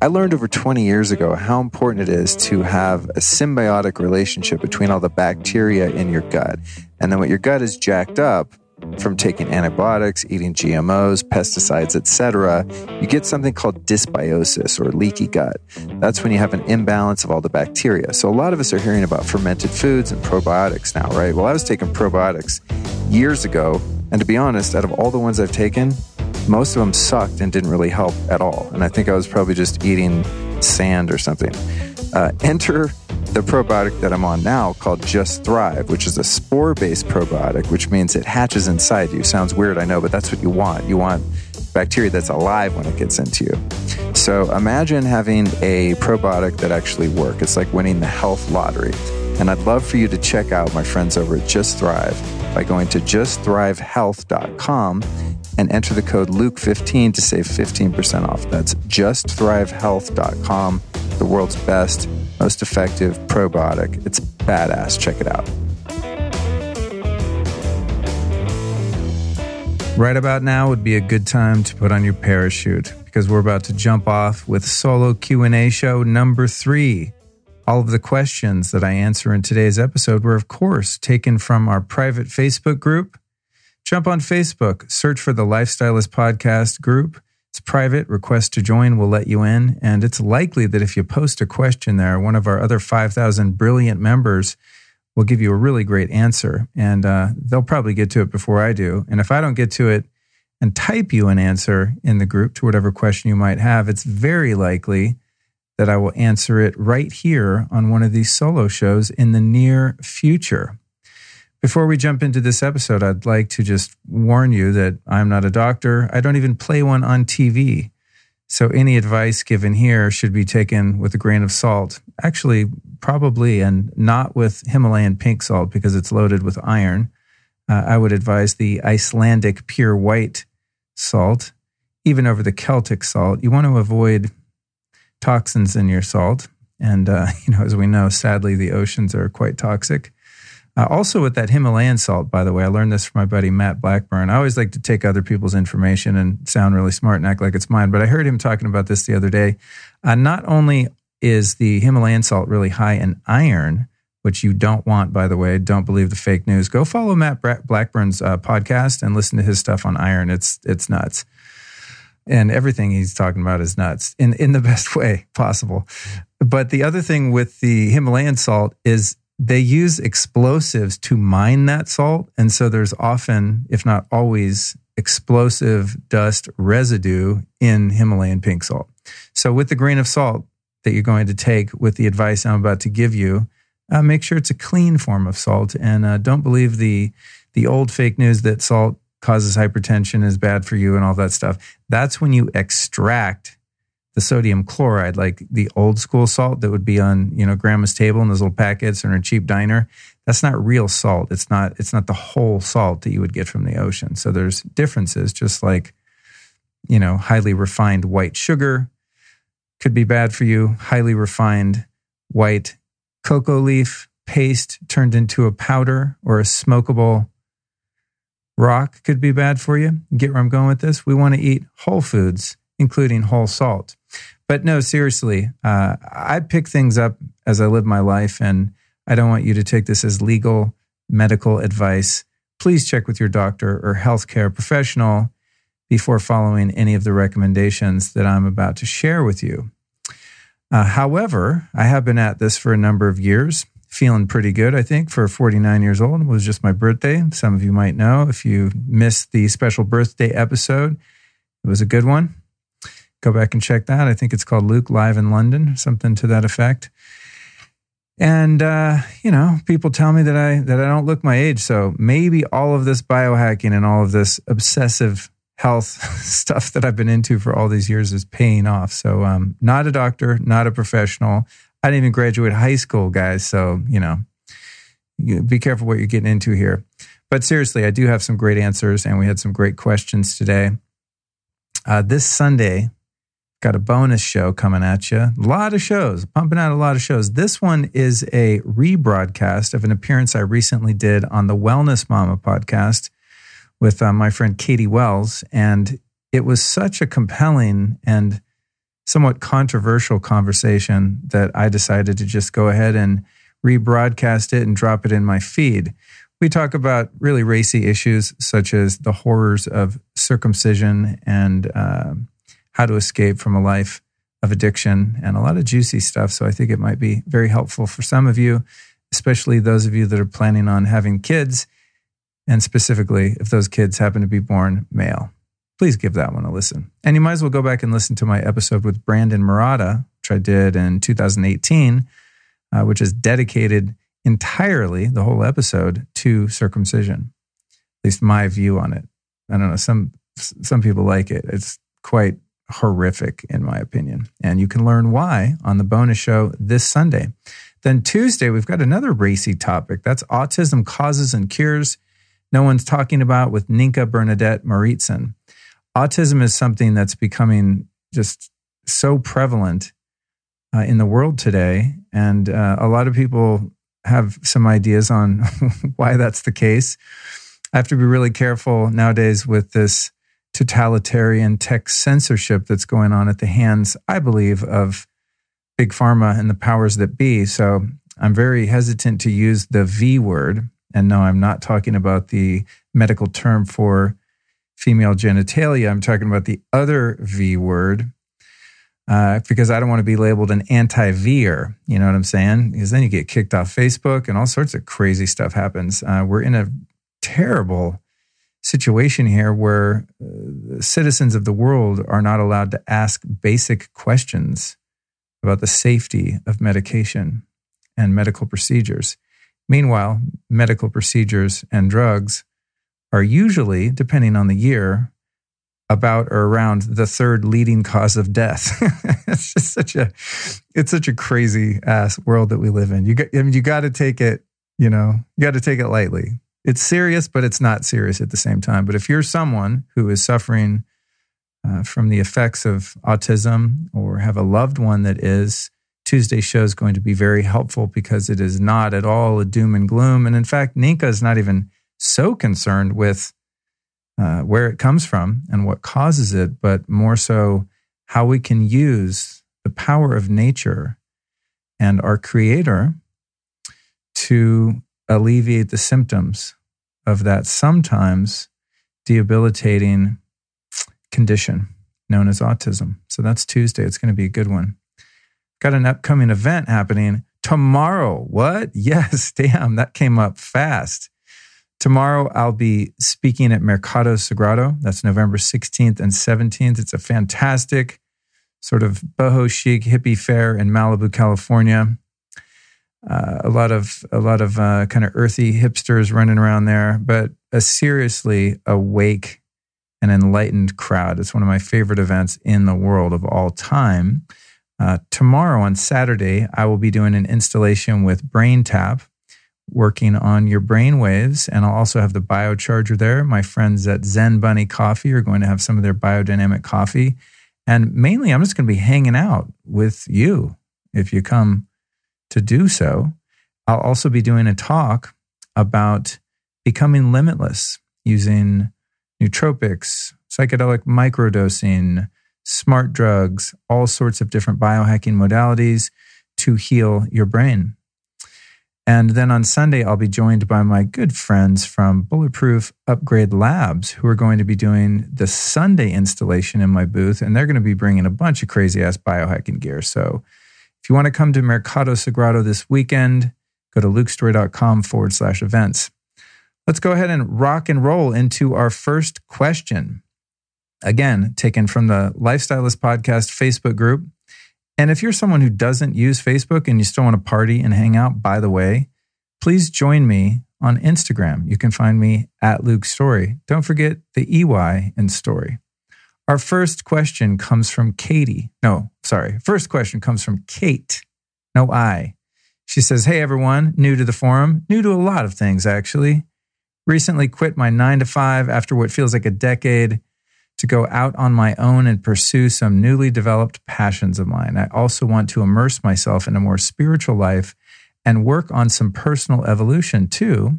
I learned over 20 years ago how important it is to have a symbiotic relationship between all the bacteria in your gut. And then when your gut is jacked up from taking antibiotics, eating GMOs, pesticides, etc., you get something called dysbiosis or leaky gut. That's when you have an imbalance of all the bacteria. So a lot of us are hearing about fermented foods and probiotics now, right? Well, I was taking probiotics years ago, and to be honest, out of all the ones I've taken, most of them sucked and didn't really help at all. And I think I was probably just eating sand or something. Uh, enter the probiotic that I'm on now called Just Thrive, which is a spore based probiotic, which means it hatches inside you. Sounds weird, I know, but that's what you want. You want bacteria that's alive when it gets into you. So imagine having a probiotic that actually works. It's like winning the health lottery. And I'd love for you to check out my friends over at Just Thrive by going to justthrivehealth.com and enter the code Luke15 to save 15% off. That's justthrivehealth.com, the world's best, most effective probiotic. It's badass. Check it out. Right about now would be a good time to put on your parachute because we're about to jump off with solo Q&A show number 3. All of the questions that I answer in today's episode were of course taken from our private Facebook group Jump on Facebook, search for the Life Stylist Podcast group. It's private. Request to join will let you in. And it's likely that if you post a question there, one of our other 5,000 brilliant members will give you a really great answer. And uh, they'll probably get to it before I do. And if I don't get to it and type you an answer in the group to whatever question you might have, it's very likely that I will answer it right here on one of these solo shows in the near future. Before we jump into this episode, I'd like to just warn you that I'm not a doctor. I don't even play one on TV. So any advice given here should be taken with a grain of salt. Actually, probably, and not with Himalayan pink salt because it's loaded with iron. Uh, I would advise the Icelandic pure white salt, even over the Celtic salt. You want to avoid toxins in your salt. And, uh, you know, as we know, sadly, the oceans are quite toxic. Uh, also, with that Himalayan salt, by the way, I learned this from my buddy Matt Blackburn. I always like to take other people's information and sound really smart and act like it's mine, but I heard him talking about this the other day. Uh, not only is the Himalayan salt really high in iron, which you don't want, by the way, don't believe the fake news. Go follow Matt Blackburn's uh, podcast and listen to his stuff on iron. It's it's nuts and everything he's talking about is nuts in in the best way possible. But the other thing with the Himalayan salt is they use explosives to mine that salt. And so there's often, if not always, explosive dust residue in Himalayan pink salt. So, with the grain of salt that you're going to take with the advice I'm about to give you, uh, make sure it's a clean form of salt and uh, don't believe the, the old fake news that salt causes hypertension, is bad for you, and all that stuff. That's when you extract the sodium chloride, like the old school salt that would be on, you know, grandma's table in those little packets or in a cheap diner. That's not real salt. It's not, it's not the whole salt that you would get from the ocean. So there's differences, just like, you know, highly refined white sugar could be bad for you. Highly refined white cocoa leaf paste turned into a powder or a smokable rock could be bad for you. Get where I'm going with this? We want to eat whole foods, including whole salt. But no, seriously, uh, I pick things up as I live my life, and I don't want you to take this as legal medical advice. Please check with your doctor or healthcare professional before following any of the recommendations that I'm about to share with you. Uh, however, I have been at this for a number of years, feeling pretty good, I think, for 49 years old. It was just my birthday. Some of you might know if you missed the special birthday episode, it was a good one go back and check that. I think it's called Luke Live in London, something to that effect. And uh, you know, people tell me that I that I don't look my age. So maybe all of this biohacking and all of this obsessive health stuff that I've been into for all these years is paying off. So um, not a doctor, not a professional. I didn't even graduate high school, guys. So, you know, you, be careful what you're getting into here. But seriously, I do have some great answers, and we had some great questions today. Uh, this Sunday, got a bonus show coming at you. A lot of shows, pumping out a lot of shows. This one is a rebroadcast of an appearance I recently did on the Wellness Mama podcast with uh, my friend Katie Wells. And it was such a compelling and somewhat controversial conversation that I decided to just go ahead and rebroadcast it and drop it in my feed. We talk about really racy issues such as the horrors of circumcision and uh, how to escape from a life of addiction and a lot of juicy stuff. So I think it might be very helpful for some of you, especially those of you that are planning on having kids, and specifically if those kids happen to be born male. Please give that one a listen. And you might as well go back and listen to my episode with Brendon Marotta, which I did in 2018, uh, which is dedicated entirely, the whole episode, to circumcision. At least my view on it. I don't know. Some some people like it. It's quite horrific, in my opinion. And you can learn why on the bonus show this Sunday. Then Tuesday, we've got another racy topic. That's autism causes and cures. No one's talking about with Ninka Bernadette Mauritson. Autism is something that's becoming just so prevalent uh, in the world today. And uh, a lot of people have some ideas on why that's the case. I have to be really careful nowadays with this totalitarian tech censorship that's going on at the hands, I believe, of big pharma and the powers that be. So I'm very hesitant to use the V word. And no, I'm not talking about the medical term for female genitalia. I'm talking about the other V word. Uh, because I don't want to be labeled an anti veer. You know what I'm saying? Because then you get kicked off Facebook and all sorts of crazy stuff happens. Uh, we're in a terrible situation here where uh, citizens of the world are not allowed to ask basic questions about the safety of medication and medical procedures. Meanwhile, medical procedures and drugs are usually, depending on the year, about or around the third leading cause of death. it's just such a it's such a crazy ass world that we live in. You got I mean you got to take it, you know, you got to take it lightly it's serious, but it's not serious at the same time. But if you're someone who is suffering uh, from the effects of autism or have a loved one that is, Tuesday's show is going to be very helpful because it is not at all a doom and gloom. And in fact, Ninka is not even so concerned with uh, where it comes from and what causes it, but more so how we can use the power of nature and our creator to alleviate the symptoms of that sometimes debilitating condition known as autism. So that's Tuesday. It's going to be a good one. Got an upcoming event happening tomorrow. What? Yes, damn, that came up fast. Tomorrow, I'll be speaking at Mercado Sagrado. That's November 16th and 17th. It's a fantastic sort of boho chic hippie fair in Malibu, California uh, a lot of a lot of uh, kind of earthy hipsters running around there, but a seriously awake and enlightened crowd. It's one of my favorite events in the world of all time. Uh, tomorrow on Saturday, I will be doing an installation with BrainTap, working on your brain waves, and I'll also have the biocharger there. My friends at Zen Bunny Coffee are going to have some of their biodynamic coffee, and mainly, I'm just going to be hanging out with you if you come to do so, I'll also be doing a talk about becoming limitless using nootropics, psychedelic microdosing, smart drugs, all sorts of different biohacking modalities to heal your brain. And then on Sunday, I'll be joined by my good friends from Bulletproof Upgrade Labs, who are going to be doing the Sunday installation in my booth. And they're going to be bringing a bunch of crazy ass biohacking gear. So if you want to come to Mercado Sagrado this weekend, go to lukestorey.com forward slash events. Let's go ahead and rock and roll into our first question. Again, taken from the Life Stylist Podcast Facebook group. And if you're someone who doesn't use Facebook and you still want to party and hang out, by the way, please join me on Instagram. You can find me at Luke Storey. Don't forget the EY in story. Our first question comes from Katie. No, sorry. First question comes from Kate. no I. She says, Hey everyone, new to the forum, new to a lot of things actually. Recently quit my nine to five after what feels like a decade to go out on my own and pursue some newly developed passions of mine. I also want to immerse myself in a more spiritual life and work on some personal evolution too.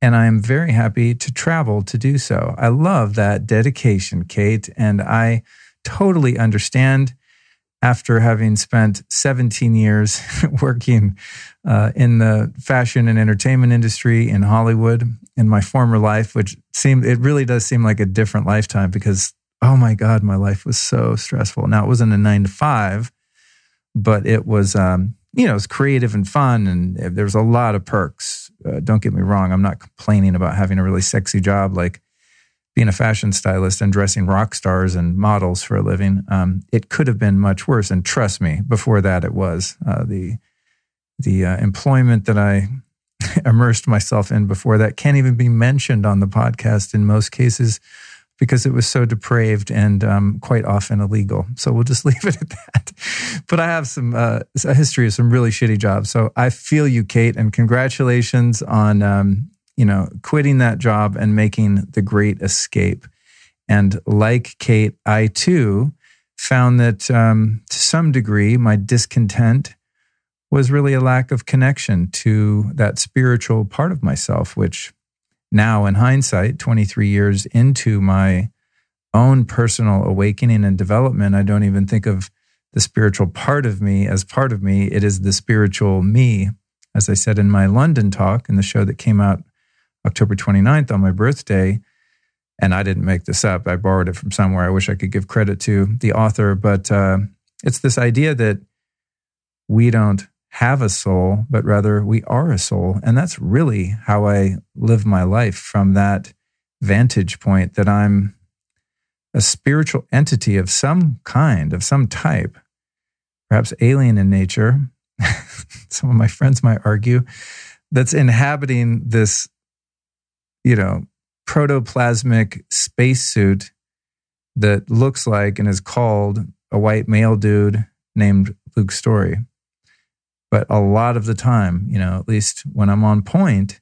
And I am very happy to travel to do so. I love that dedication, Kate, and I totally understand after having spent 17 years working uh, in the fashion and entertainment industry in Hollywood in my former life, which seemed, it really does seem like a different lifetime because, oh my God, my life was so stressful. Now, it wasn't a nine to five, but it was, um, you know, it was creative and fun and there was a lot of perks. Uh, don't get me wrong. I'm not complaining about having a really sexy job like being a fashion stylist and dressing rock stars and models for a living. Um, it could have been much worse. And trust me, before that, it was uh, the the uh, employment that I immersed myself in before that can't even be mentioned on the podcast in most cases because it was so depraved and um, quite often illegal. So we'll just leave it at that. But I have some uh, a history of some really shitty jobs. So I feel you, Kate, and congratulations on um, you know quitting that job and making the great escape. And like Kate, I too found that um, to some degree my discontent was really a lack of connection to that spiritual part of myself, which now in hindsight, 23 years into my own personal awakening and development, I don't even think of the spiritual part of me as part of me. It is the spiritual me. As I said in my London talk in the show that came out October 29th on my birthday, and I didn't make this up, I borrowed it from somewhere. I wish I could give credit to the author, but uh, it's this idea that we don't have a soul, but rather we are a soul. And that's really how I live my life from that vantage point that I'm a spiritual entity of some kind, of some type, perhaps alien in nature. some of my friends might argue that's inhabiting this, you know, protoplasmic spacesuit that looks like and is called a white male dude named Luke Storey. But a lot of the time, you know, at least when I'm on point,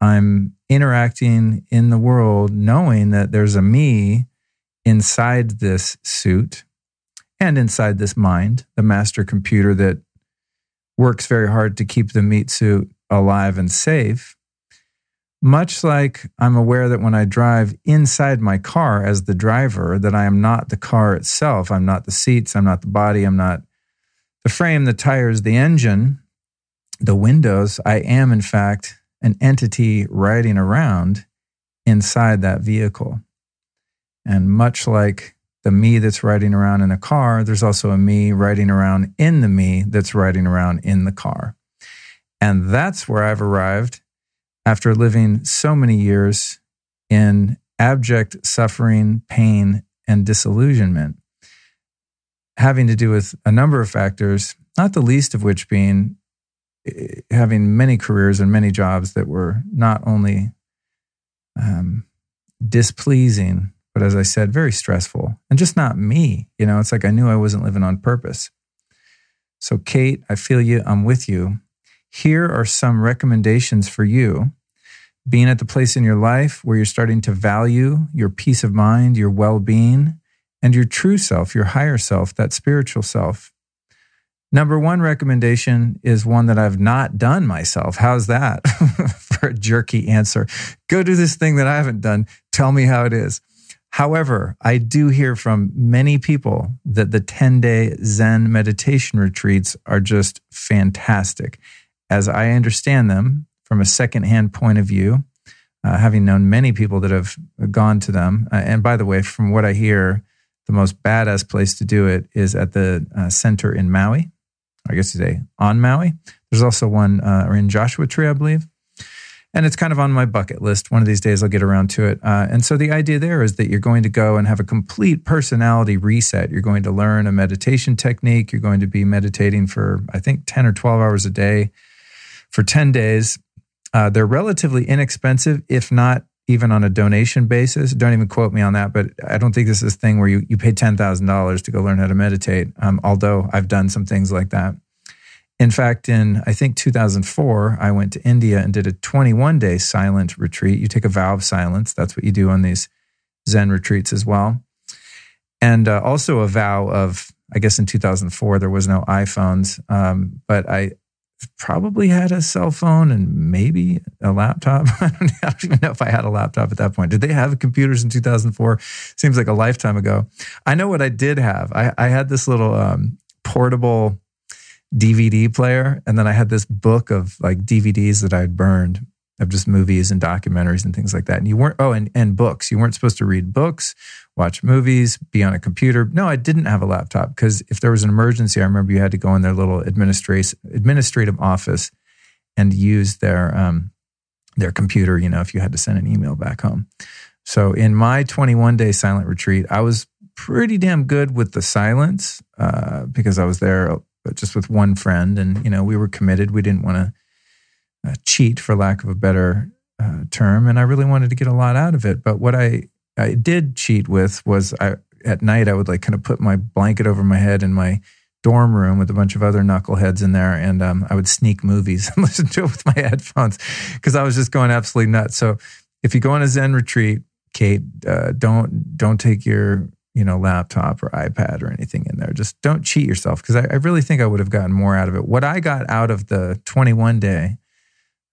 I'm interacting in the world knowing that there's a me inside this suit and inside this mind, the master computer that works very hard to keep the meat suit alive and safe. Much like I'm aware that when I drive inside my car as the driver, that I am not the car itself. I'm not the seats. I'm not the body. I'm not the frame, the tires, the engine, the windows, I am in fact an entity riding around inside that vehicle. And much like the me that's riding around in a car, there's also a me riding around in the me that's riding around in the car. And that's where I've arrived after living so many years in abject suffering, pain, and disillusionment having to do with a number of factors, not the least of which being eh, having many careers and many jobs that were not only um, displeasing, but as I said, very stressful and just not me. You know, it's like I knew I wasn't living on purpose. So, Kate, I feel you. I'm with you. Here are some recommendations for you. Being at the place in your life where you're starting to value your peace of mind, your well being, and your true self, your higher self, that spiritual self. Number one recommendation is one that I've not done myself. How's that for a jerky answer? Go do this thing that I haven't done. Tell me how it is. However, I do hear from many people that the 10 day Zen meditation retreats are just fantastic. As I understand them from a secondhand point of view, uh, having known many people that have gone to them. Uh, and by the way, from what I hear, the most badass place to do it is at the uh, center in Maui. I guess you say on Maui. There's also one uh, in Joshua Tree, I believe. And it's kind of on my bucket list. One of these days I'll get around to it. Uh, and so the idea there is that you're going to go and have a complete personality reset. You're going to learn a meditation technique. You're going to be meditating for, I think, 10 or 12 hours a day for 10 days. Uh, they're relatively inexpensive, if not even on a donation basis. Don't even quote me on that, but I don't think this is a thing where you, you pay $10,000 to go learn how to meditate, um, although I've done some things like that. In fact, in I think 2004, I went to India and did a 21 day silent retreat. You take a vow of silence. That's what you do on these Zen retreats as well. And uh, also a vow of, I guess in 2004, there was no iPhones, um, but I probably had a cell phone and maybe a laptop. I don't, even know if I had a laptop at that point. Did they have computers in 2004? Seems like a lifetime ago. I know what I did have. I, I had this little um, portable DVD player, and then I had this book of like DVDs that I had burned of just movies and documentaries and things like that. And you weren't, oh, and, and books. You weren't supposed to read books, watch movies, be on a computer. No, I didn't have a laptop because if there was an emergency, I remember you had to go in their little administrative office and use their um, their computer. You know, if you had to send an email back home. So in my 21 day silent retreat, I was pretty damn good with the silence uh, because I was there just with one friend, and you know we were committed. We didn't want to uh, cheat, for lack of a better uh, term, and I really wanted to get a lot out of it. But what I I did cheat with was I at night I would like kind of put my blanket over my head in my dorm room with a bunch of other knuckleheads in there, and um, I would sneak movies and listen to it with my headphones because I was just going absolutely nuts. So if you go on a Zen retreat, Kate, uh, don't don't take your you know laptop or iPad or anything in there. Just don't cheat yourself because I, I really think I would have gotten more out of it. What I got out of the 21 day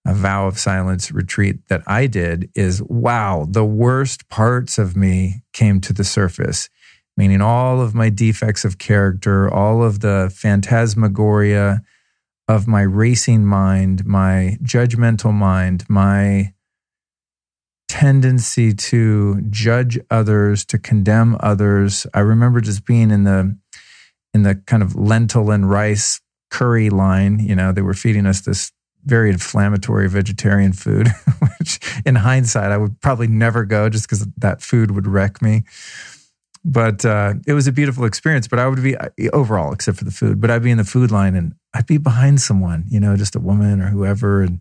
a vow of silence retreat that I did is wow, the worst parts of me came to the surface, meaning all of my defects of character, all of the phantasmagoria of my racing mind, my judgmental mind, my tendency to judge others, to condemn others. I remember just being in the in the kind of lentil and rice curry line, you know, they were feeding us this very inflammatory vegetarian food, which in hindsight, I would probably never go just because that food would wreck me. But uh, it was a beautiful experience. But I would be overall, except for the food, but I'd be in the food line and I'd be behind someone, you know, just a woman or whoever. And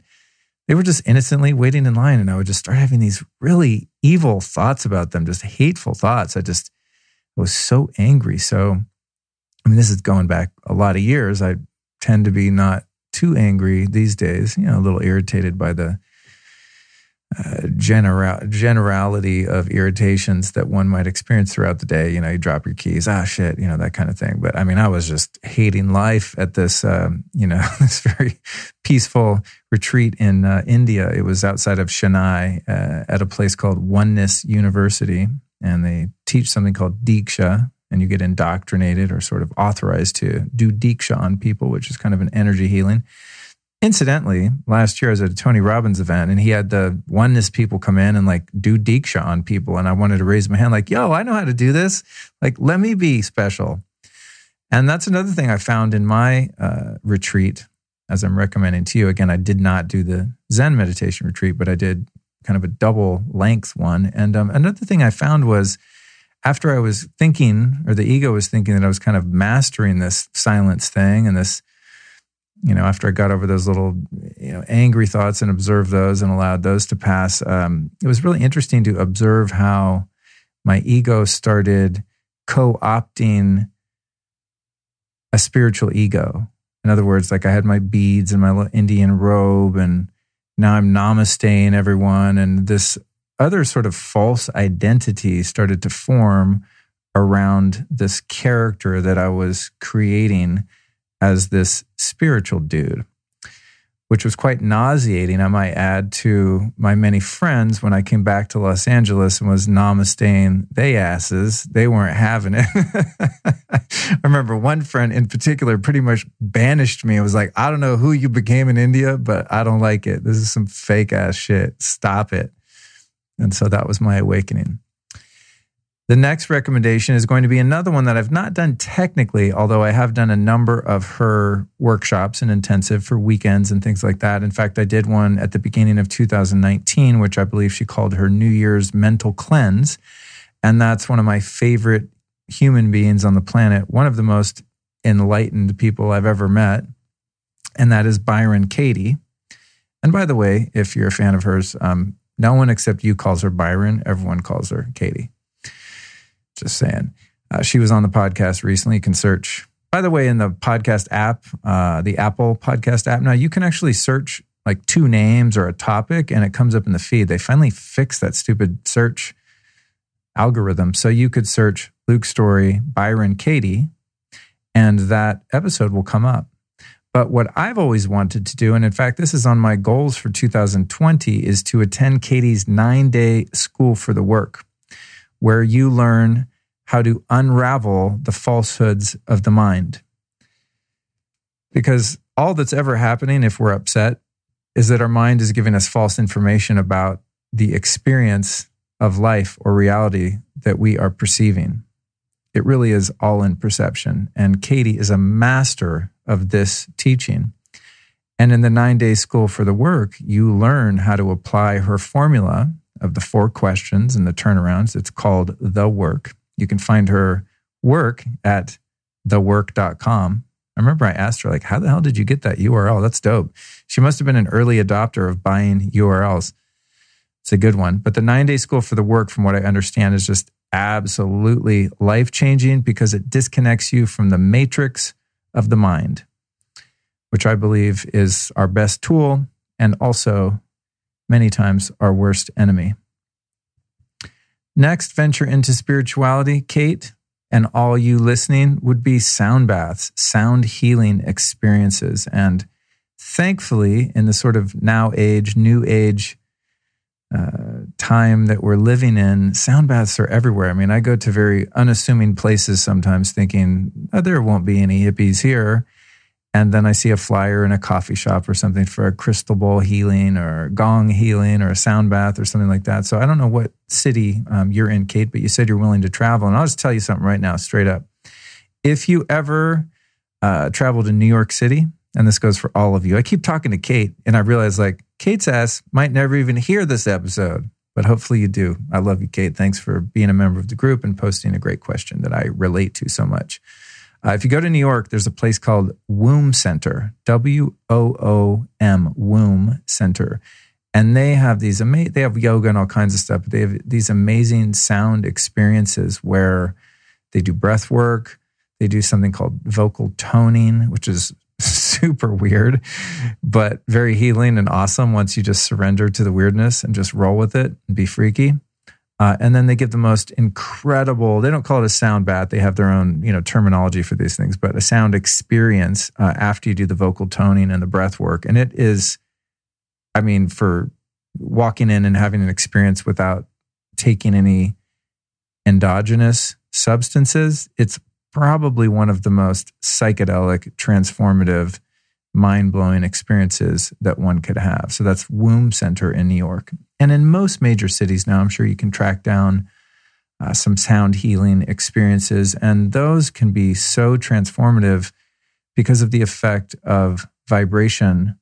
they were just innocently waiting in line. And I would just start having these really evil thoughts about them, just hateful thoughts. I just I was so angry. So, I mean, this is going back a lot of years. I tend to be not too angry these days, you know, a little irritated by the uh, general generality of irritations that one might experience throughout the day. You know, you drop your keys, ah, shit, you know, that kind of thing. But I mean, I was just hating life at this, um, you know, this very peaceful retreat in uh, India. It was outside of Chennai uh, at a place called Oneness University, and they teach something called Diksha, and you get indoctrinated or sort of authorized to do Diksha on people, which is kind of an energy healing. Incidentally, last year I was at a Tony Robbins event and he had the oneness people come in and like do Diksha on people. And I wanted to raise my hand, like, yo, I know how to do this. Like, let me be special. And that's another thing I found in my uh, retreat, as I'm recommending to you. Again, I did not do the Zen meditation retreat, but I did kind of a double length one. And um, another thing I found was, after I was thinking, or the ego was thinking that I was kind of mastering this silence thing and this, you know, after I got over those little, you know, angry thoughts and observed those and allowed those to pass, um, it was really interesting to observe how my ego started co opting a spiritual ego. In other words, like I had my beads and my little Indian robe, and now I'm namasteing everyone. And this other sort of false identity started to form around this character that I was creating as this spiritual dude, which was quite nauseating, I might add, to my many friends when I came back to Los Angeles and was namasteing they asses. They weren't having it. I remember one friend in particular pretty much banished me. It was like, I don't know who you became in India, but I don't like it. This is some fake ass shit. Stop it. And so that was my awakening. The next recommendation is going to be another one that I've not done technically, although I have done a number of her workshops and intensive for weekends and things like that. In fact, I did one at the beginning of 2019, which I believe she called her New Year's Mental Cleanse. And that's one of my favorite human beings on the planet, one of the most enlightened people I've ever met. And that is Byron Katie. And by the way, if you're a fan of hers, um, no one except you calls her Byron. Everyone calls her Katie. Just saying. Uh, she was on the podcast recently. You can search By the way, in the podcast app, uh, the Apple podcast app, now you can actually search like two names or a topic and it comes up in the feed. They finally fixed that stupid search algorithm. So you could search Luke Storey, Byron Katie, and that episode will come up. But what I've always wanted to do, and in fact, this is on my goals for 2020, is to attend Katie's nine day school for the work, where you learn how to unravel the falsehoods of the mind. Because all that's ever happening if we're upset is that our mind is giving us false information about the experience of life or reality that we are perceiving. It really is all in perception. And Katie is a master of this teaching. And in the nine day school for the work, you learn how to apply her formula of the four questions and the turnarounds. It's called The Work. You can find her work at thework.com. I remember I asked her, like, how the hell did you get that URL? That's dope. She must have been an early adopter of buying URLs. It's a good one. But the nine day school for the work, from what I understand, is just absolutely life changing because it disconnects you from the matrix of the mind, which I believe is our best tool and also many times our worst enemy. Next venture into spirituality, Kate, and all you listening would be sound baths, sound healing experiences. And thankfully, in the sort of now age, new age uh, time that we're living in, sound baths are everywhere. I mean, I go to very unassuming places sometimes thinking, oh, there won't be any hippies here. And then I see a flyer in a coffee shop or something for a crystal bowl healing or gong healing or a sound bath or something like that. So I don't know what city um, you're in, Kate, but you said you're willing to travel. And I'll just tell you something right now, straight up. If you ever uh, travel to New York City, and this goes for all of you, I keep talking to Kate and I realize like Kate's ass might never even hear this episode, but hopefully you do. I love you, Kate. Thanks for being a member of the group and posting a great question that I relate to so much. Uh, if you go to New York, there's a place called Woom Center, W O O M, Woom Center. And they have these amazing, they have yoga and all kinds of stuff, but they have these amazing sound experiences where they do breath work. They do something called vocal toning, which is super weird, but very healing and awesome once you just surrender to the weirdness and just roll with it and be freaky. Uh, and then they give the most incredible, they don't call it a sound bath. They have their own, you know, terminology for these things, but a sound experience uh, after you do the vocal toning and the breath work. And it is, I mean, for walking in and having an experience without taking any endogenous substances, it's probably one of the most psychedelic, transformative, mind blowing experiences that one could have. So that's Woom Center in New York. And in most major cities now, I'm sure you can track down uh, some sound healing experiences. And those can be so transformative because of the effect of vibration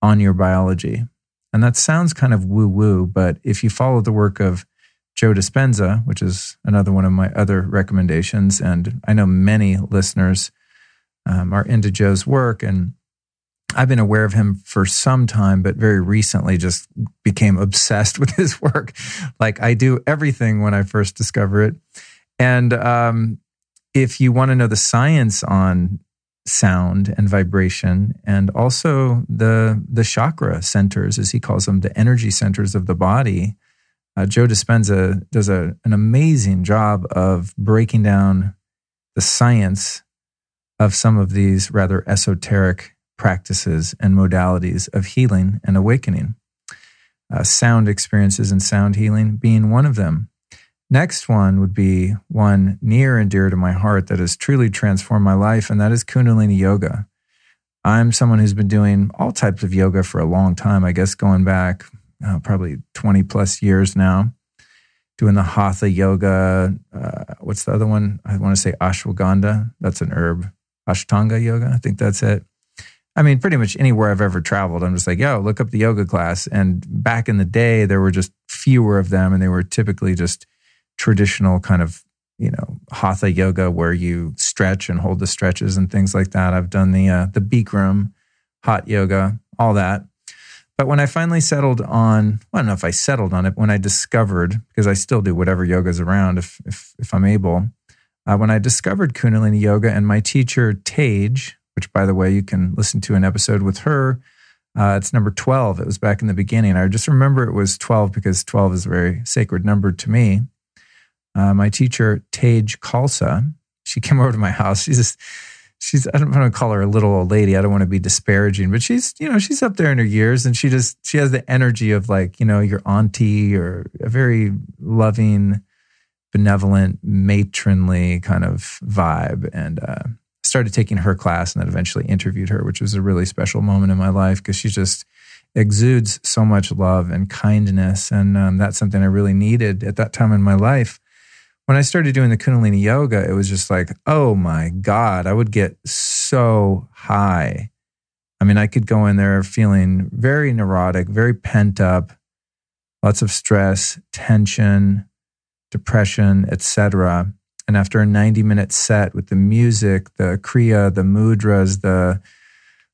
on your biology. And that sounds kind of woo woo, but if you follow the work of Joe Dispenza, which is another one of my other recommendations, and I know many listeners um, are into Joe's work, and I've been aware of him for some time, but very recently just became obsessed with his work. Like I do everything when I first discover it. And um, if you want to know the science on sound and vibration, and also the the chakra centers, as he calls them, the energy centers of the body, uh, Joe Dispenza does a, an amazing job of breaking down the science of some of these rather esoteric practices and modalities of healing and awakening. Uh, sound experiences and sound healing being one of them. Next one would be one near and dear to my heart that has truly transformed my life, and that is Kundalini Yoga. I'm someone who's been doing all types of yoga for a long time, I guess going back uh, probably 20 plus years now, doing the Hatha Yoga. Uh, what's the other one? I want to say ashwagandha. That's an herb. Ashtanga Yoga. I think that's it. I mean, pretty much anywhere I've ever traveled, I'm just like, yo, look up the yoga class. And back in the day, there were just fewer of them, and they were typically just traditional kind of, you know, hatha yoga where you stretch and hold the stretches and things like that. I've done the uh, the Bikram, hot yoga, all that. But when I finally settled on, well, I don't know if I settled on it, when I discovered, because I still do whatever yoga's around if if, if I'm able, Uh, when I discovered Kundalini Yoga and my teacher, Tej, which by the way, you can listen to an episode with her. Uh, it's number 12. It was back in the beginning. I just remember it was 12 because 12 is a very sacred number to me. Uh, my teacher, Tej Khalsa, she came over to my house. She's just, she's, I don't want to call her a little old lady. I don't want to be disparaging, but she's, you know, she's up there in her years and she just, she has the energy of like, you know, your auntie or a very loving, benevolent, matronly kind of vibe. And, uh, started taking her class and then eventually interviewed her, which was a really special moment in my life because she just exudes so much love and kindness. And um, that's something I really needed at that time in my life when I started doing the Kundalini yoga, it was just like, oh my God, I would get so high. I mean, I could go in there feeling very neurotic, very pent up, lots of stress, tension, depression, etc. And after a 90 minute set with the music, the Kriya, the mudras, the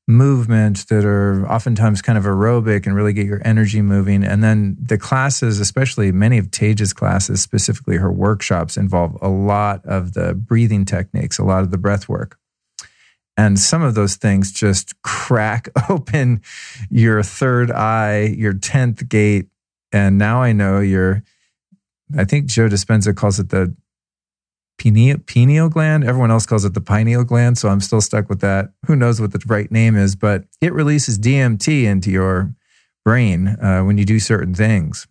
movement that are oftentimes kind of aerobic and really get your energy moving. And then the classes, especially many of Tej's classes, specifically her workshops, involve a lot of the breathing techniques, a lot of the breath work. And some of those things just crack open your third eye, your 10th gate. And now I know your, I think Joe Dispenza calls it the pineal, pineal gland. Everyone else calls it the pineal gland. So I'm still stuck with that. Who knows what the right name is, but it releases DMT into your brain uh, when you do certain things,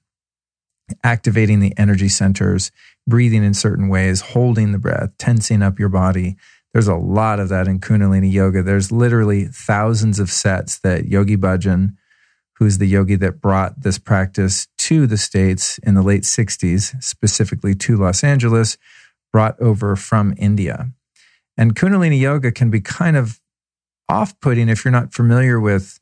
activating the energy centers, breathing in certain ways, holding the breath, tensing up your body. There's a lot of that in Kundalini yoga. There's literally thousands of sets that Yogi Bhajan, who's the yogi that brought this practice to the States in the late 60s, specifically to Los Angeles, brought over from India. And Kundalini yoga can be kind of off putting if you're not familiar with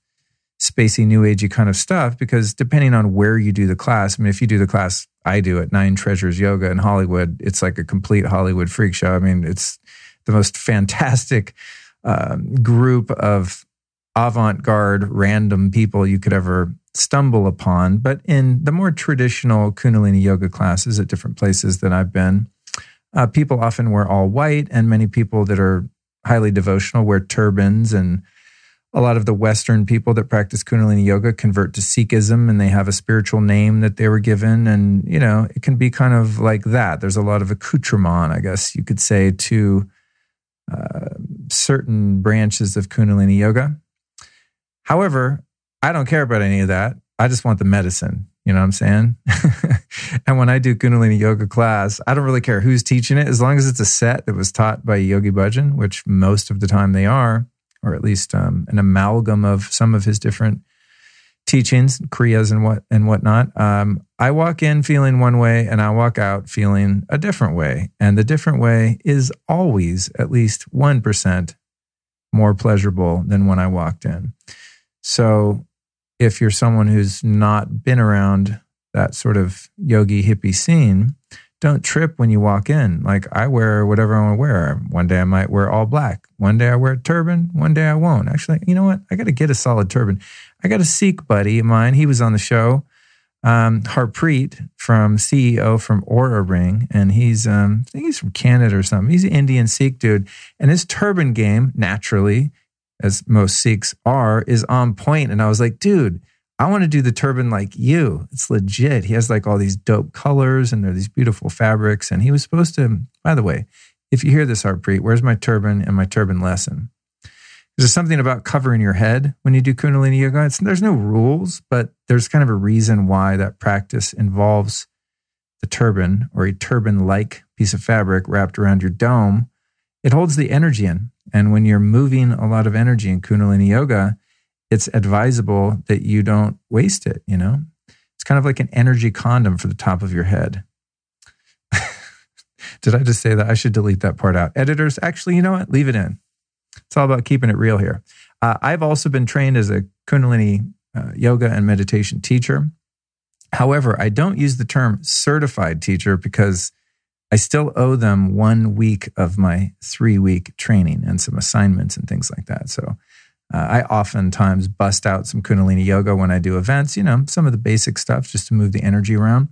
spacey, new agey kind of stuff, because depending on where you do the class, I mean, if you do the class I do at Nine Treasures Yoga in Hollywood, it's like a complete Hollywood freak show. I mean, it's the most fantastic um, group of avant garde random people you could ever stumble upon. But in the more traditional Kundalini yoga classes at different places that I've been, uh, people often wear all white, and many people that are highly devotional wear turbans. And a lot of the Western people that practice Kundalini yoga convert to Sikhism and they have a spiritual name that they were given. And, you know, it can be kind of like that. There's a lot of accoutrement, I guess you could say, to uh, certain branches of Kundalini yoga. However, I don't care about any of that. I just want the medicine. You know what I'm saying? and when I do Kundalini yoga class, I don't really care who's teaching it, as long as it's a set that was taught by Yogi Bhajan, which most of the time they are, or at least um, an amalgam of some of his different teachings, kriyas and what and whatnot. Um, I walk in feeling one way, and I walk out feeling a different way, and the different way is always at least one percent more pleasurable than when I walked in. So if you're someone who's not been around that sort of yogi hippie scene, don't trip when you walk in. Like I wear whatever I want to wear. One day I might wear all black. One day I wear a turban. One day I won't. Actually, you know what? I got to get a solid turban. I got a Sikh buddy of mine. He was on the show, um, Harpreet from CEO from Oura Ring, and he's um, I think he's from Canada or something. He's an Indian Sikh dude, and his turban game naturally as most Sikhs are, is on point. And I was like, dude, I want to do the turban like you. It's legit. He has like all these dope colors and they're these beautiful fabrics. And he was supposed to, by the way, if you hear this, Harpreet, where's my turban and my turban lesson? Is There's something about covering your head when you do Kundalini yoga. It's, there's no rules, but there's kind of a reason why that practice involves the turban or a turban like piece of fabric wrapped around your dome. It holds the energy in. And when you're moving a lot of energy in Kundalini yoga, it's advisable that you don't waste it, you know? It's kind of like an energy condom for the top of your head. Did I just say that? I should delete that part out. Editors, actually, you know what? Leave it in. It's all about keeping it real here. Uh, I've also been trained as a Kundalini uh, yoga and meditation teacher. However, I don't use the term certified teacher because I still owe them one week of my three week training and some assignments and things like that. So uh, I oftentimes bust out some Kundalini yoga when I do events, you know, some of the basic stuff just to move the energy around.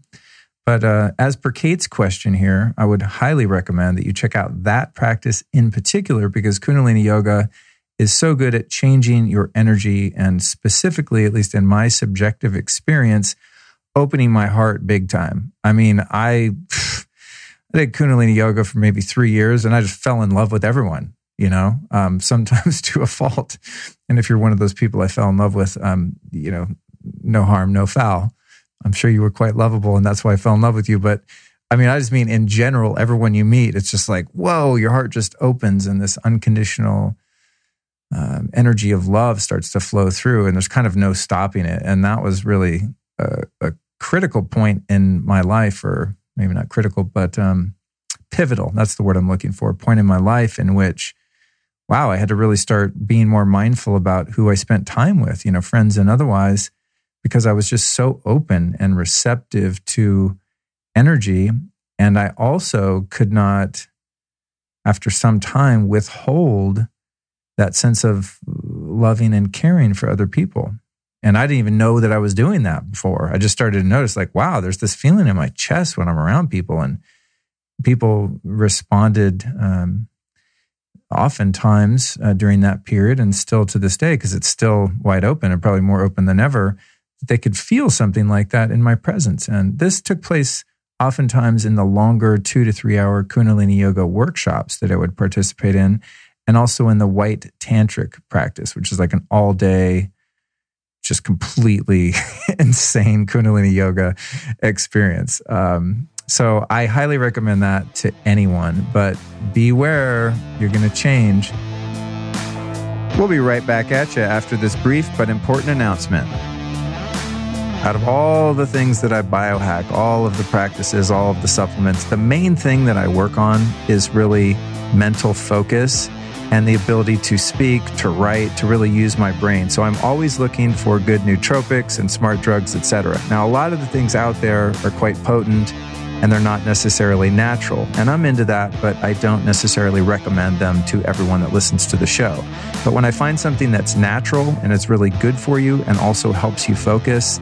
But uh, as per Kate's question here, I would highly recommend that you check out that practice in particular because Kundalini Yoga is so good at changing your energy and specifically, at least in my subjective experience, opening my heart big time. I mean, I, I did Kundalini Yoga for maybe three years and I just fell in love with everyone, you know, um, sometimes to a fault. And if you're one of those people I fell in love with, um, you know, no harm, no foul. I'm sure you were quite lovable and that's why I fell in love with you. But I mean, I just mean in general, everyone you meet, it's just like, whoa, your heart just opens and this unconditional um, energy of love starts to flow through and there's kind of no stopping it. And that was really a, a critical point in my life, or maybe not critical, but um, pivotal. That's the word I'm looking for. A point in my life in which, wow, I had to really start being more mindful about who I spent time with, you know, friends and otherwise because I was just so open and receptive to energy. And I also could not, after some time, withhold that sense of loving and caring for other people. And I didn't even know that I was doing that before. I just started to notice, like, wow, there's this feeling in my chest when I'm around people. And people responded um, oftentimes uh, during that period and still to this day, because it's still wide open and probably more open than ever they could feel something like that in my presence. And this took place oftentimes in the longer two to three hour Kundalini yoga workshops that I would participate in, and also in the white tantric practice, which is like an all day, just completely insane Kundalini yoga experience. Um, so I highly recommend that to anyone, but beware, you're going to change. We'll be right back at you after this brief but important announcement. Out of all the things that I biohack, all of the practices, all of the supplements, the main thing that I work on is really mental focus and the ability to speak, to write, to really use my brain. So I'm always looking for good nootropics and smart drugs, etc. Now, a lot of the things out there are quite potent and they're not necessarily natural. And I'm into that, but I don't necessarily recommend them to everyone that listens to the show. But when I find something that's natural and it's really good for you and also helps you focus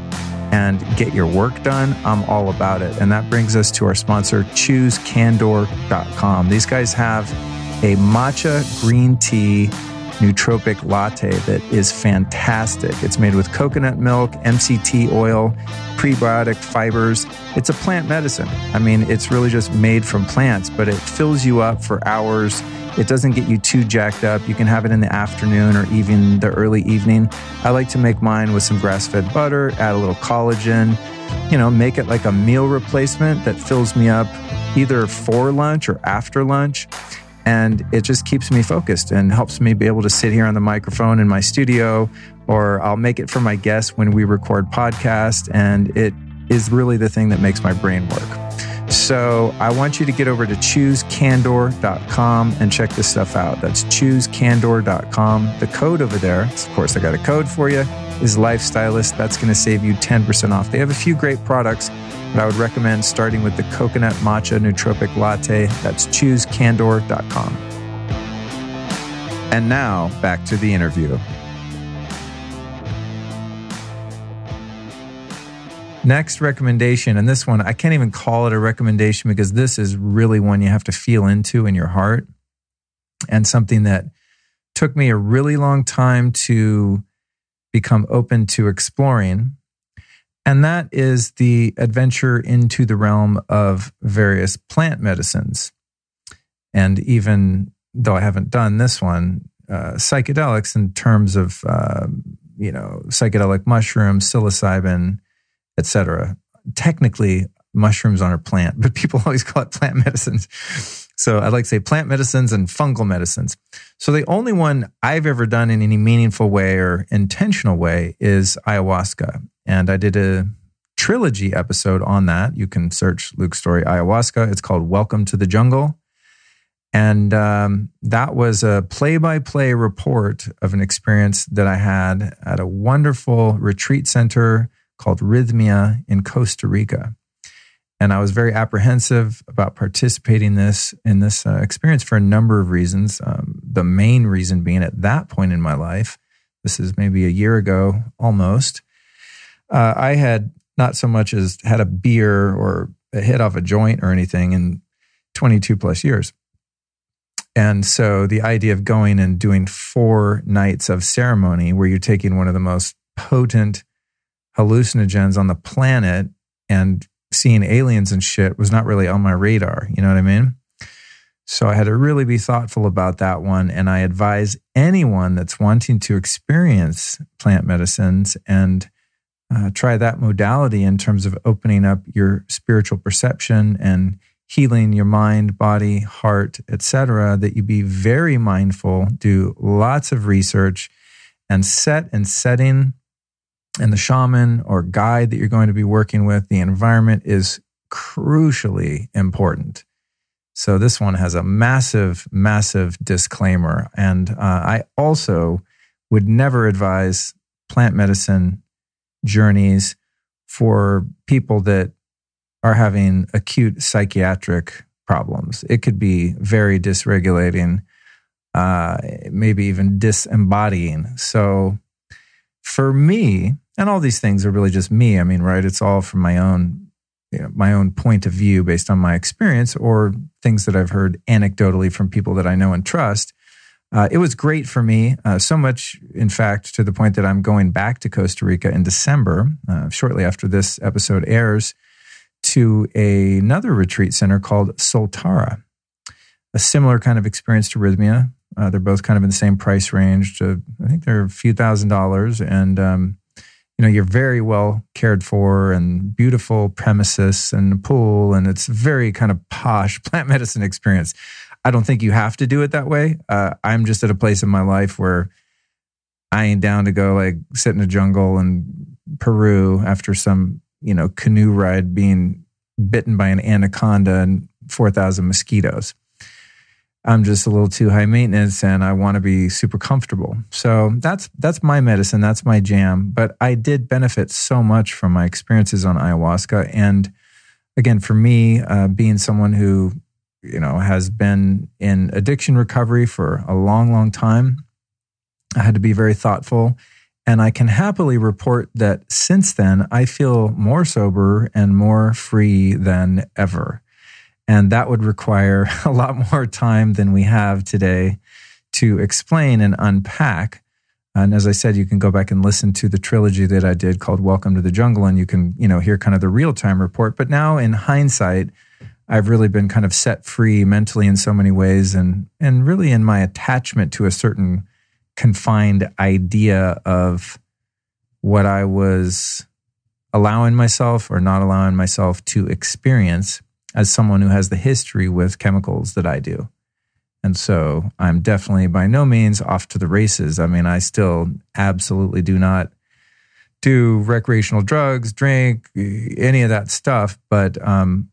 and get your work done, I'm all about it. And that brings us to our sponsor, choosecandor.com. These guys have a matcha green tea nootropic latte that is fantastic. It's made with coconut milk, MCT oil, prebiotic fibers. It's a plant medicine. I mean, it's really just made from plants, but it fills you up for hours. It doesn't get you too jacked up. You can have it in the afternoon or even the early evening. I like to make mine with some grass fed butter, add a little collagen, you know, make it like a meal replacement that fills me up either for lunch or after lunch. And it just keeps me focused and helps me be able to sit here on the microphone in my studio, or I'll make it for my guests when we record podcasts. And it is really the thing that makes my brain work. So I want you to get over to choosecandor.com and check this stuff out. That's choosecandor.com. The code over there, of course, I got a code for you, is Lifestylist. That's going to save you 10% off. They have a few great products but I would recommend starting with the coconut matcha nootropic latte. That's choosecandor.com. And now back to the interview. Next recommendation, and this one, I can't even call it a recommendation because this is really one you have to feel into in your heart and something that took me a really long time to become open to exploring and that is the adventure into the realm of various plant medicines. And even though I haven't done this one, uh, psychedelics in terms of, uh, you know, psychedelic mushrooms, psilocybin, etc. Technically, mushrooms aren't a plant, but people always call it plant medicines. So I'd like to say plant medicines and fungal medicines. So the only one I've ever done in any meaningful way or intentional way is ayahuasca. And I did a trilogy episode on that. You can search Luke's Storey Ayahuasca. It's called Welcome to the Jungle. And um, that was a play by play report of an experience that I had at a wonderful retreat center called Rhythmia in Costa Rica. And I was very apprehensive about participating this in this uh, experience for a number of reasons. Um, the main reason being at that point in my life, this is maybe a year ago almost, uh, I had not so much as had a beer or a hit off a joint or anything in 22 plus years. And so the idea of going and doing four nights of ceremony where you're taking one of the most potent hallucinogens on the planet and seeing aliens and shit was not really on my radar. You know what I mean? So I had to really be thoughtful about that one. And I advise anyone that's wanting to experience plant medicines and uh, try that modality in terms of opening up your spiritual perception and healing your mind, body, heart, etc., that you be very mindful, do lots of research, and set and setting and the shaman or guide that you're going to be working with, the environment is crucially important. So this one has a massive, massive disclaimer. And uh, I also would never advise plant medicine journeys for people that are having acute psychiatric problems. It could be very dysregulating, uh, maybe even disembodying. So, for me, and all these things are really just me. I mean, right? It's all from my own, you know, my own point of view based on my experience or things that I've heard anecdotally from people that I know and trust. Uh, it was great for me, uh, so much, in fact, to the point that I'm going back to Costa Rica in December, uh, shortly after this episode airs, to a, another retreat center called Soltara. A similar kind of experience to Rhythmia. Uh, they're both kind of in the same price range. To, I think they're a few thousand dollars, and um, you know you're very well cared for, and beautiful premises and a pool, and it's very kind of posh plant medicine experience. I don't think you have to do it that way. Uh, I'm just at a place in my life where I ain't down to go like sit in a jungle in Peru after some you know, canoe ride being bitten by an anaconda and 4,000 mosquitoes. I'm just a little too high maintenance and I want to be super comfortable. So that's that's my medicine, that's my jam, but I did benefit so much from my experiences on ayahuasca and again for me uh, being someone who you know has been in addiction recovery for a long long time, I had to be very thoughtful and I can happily report that since then, I feel more sober and more free than ever. And that would require a lot more time than we have today to explain and unpack. And as I said, you can go back and listen to the trilogy that I did called Welcome to the Jungle, and you can, you know, hear kind of the real time report. But now in hindsight, I've really been kind of set free mentally in so many ways and and really in my attachment to a certain confined idea of what I was allowing myself or not allowing myself to experience as someone who has the history with chemicals that I do. And so I'm definitely by no means off to the races. I mean, I still absolutely do not do recreational drugs, drink, any of that stuff. But um,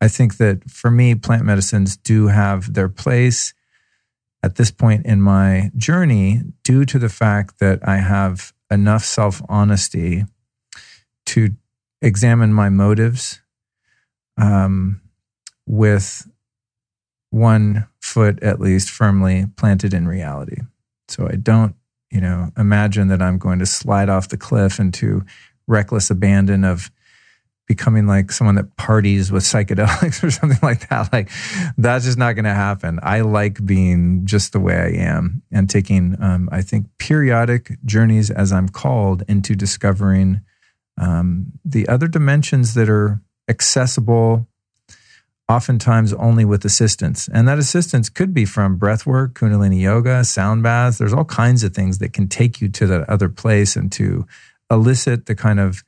I think that for me, plant medicines do have their place at this point in my journey due to the fact that I have enough self honesty to examine my motives um, with one foot at least firmly planted in reality. So I don't, you know, imagine that I'm going to slide off the cliff into reckless abandon of becoming like someone that parties with psychedelics or something like that. Like that's just not going to happen. I like being just the way I am and taking, um, I think, periodic journeys as I'm called into discovering um, the other dimensions that are accessible, oftentimes only with assistance. And that assistance could be from breath work, Kundalini yoga, sound baths. There's all kinds of things that can take you to that other place and to elicit the kind of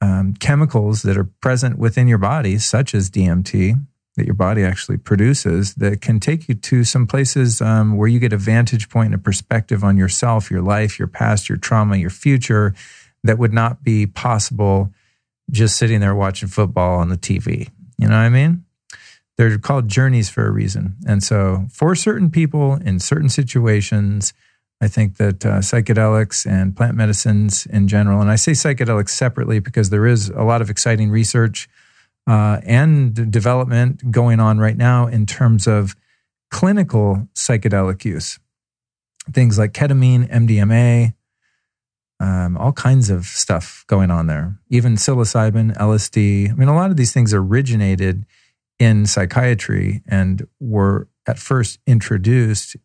um, chemicals that are present within your body, such as DMT, that your body actually produces, that can take you to some places um, where you get a vantage point and a perspective on yourself, your life, your past, your trauma, your future, that would not be possible just sitting there watching football on the TV. You know what I mean? They're called journeys for a reason. And so, for certain people in certain situations, I think that uh, psychedelics and plant medicines in general, and I say psychedelics separately because there is a lot of exciting research uh, and development going on right now in terms of clinical psychedelic use. Things like ketamine, MDMA, um, all kinds of stuff going on there, even psilocybin, LSD. I mean, a lot of these things originated in psychiatry and were at first introduced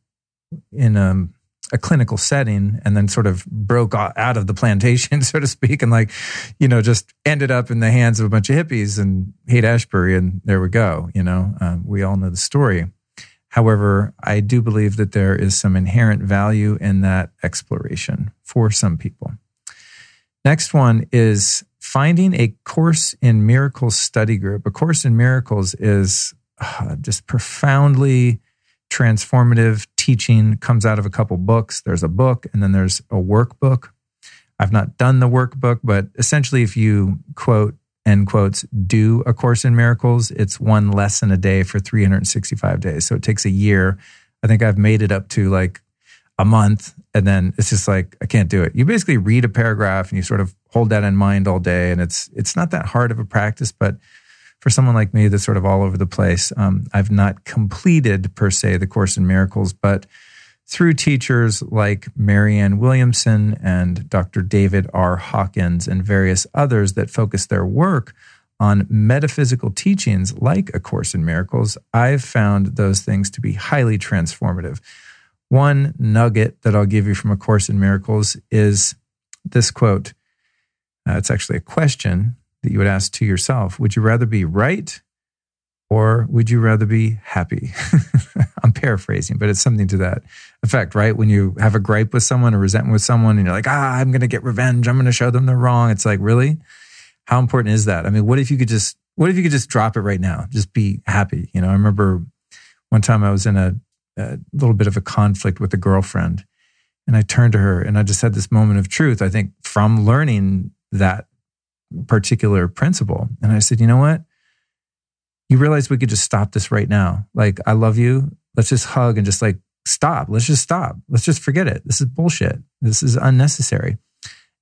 in a, a, clinical setting and then sort of broke out of the plantation, so to speak, and like, you know, just ended up in the hands of a bunch of hippies and Haight Ashbury, and there we go. You know, um, we all know the story. However, I do believe that there is some inherent value in that exploration for some people. Next one is finding a Course in Miracles study group. A Course in Miracles is uh, just profoundly transformative teaching, comes out of a couple books. There's a book and then there's a workbook. I've not done the workbook, but essentially, if you quote end quotes, do A Course in Miracles, it's one lesson a day for 365 days. So it takes a year. I think I've made it up to like a month. And then it's just like, I can't do it. You basically read a paragraph and you sort of hold that in mind all day. And it's, it's not that hard of a practice, but for someone like me that's sort of all over the place, um, I've not completed per se the Course in Miracles, but through teachers like Marianne Williamson and Dr. David R. Hawkins and various others that focus their work on metaphysical teachings like A Course in Miracles, I've found those things to be highly transformative. One nugget that I'll give you from A Course in Miracles is this quote. Uh, it's actually a question that you would ask to yourself Would you rather be right or would you rather be happy? I'm paraphrasing, but it's something to that effect, right? When you have a gripe with someone or resentment with someone and you're like, ah, I'm going to get revenge. I'm going to show them they're wrong. It's like, really? How important is that? I mean, what if you could just, what if you could just drop it right now? Just be happy. You know, I remember one time I was in a, a little bit of a conflict with a girlfriend and I turned to her and I just had this moment of truth, I think, from learning that particular principle. And I said, you know what? You realize we could just stop this right now. Like, I love you. Let's just hug and just like stop. Let's just stop. Let's just forget it. This is bullshit. This is unnecessary.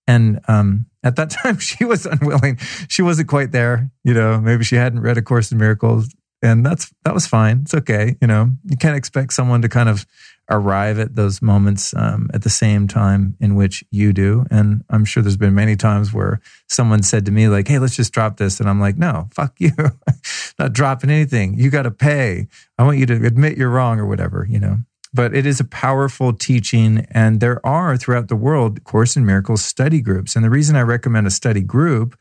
And um, at that time, she was unwilling. She wasn't quite there. You know, maybe she hadn't read A Course in Miracles, and that's that was fine. It's okay. You know, you can't expect someone to kind of arrive at those moments um, at the same time in which you do. And I'm sure there's been many times where someone said to me, like, hey, let's just drop this. And I'm like, no, fuck you. Not dropping anything. You got to pay. I want you to admit you're wrong or whatever, you know. But it is a powerful teaching. And there are throughout the world Course in Miracles study groups. And the reason I recommend a study group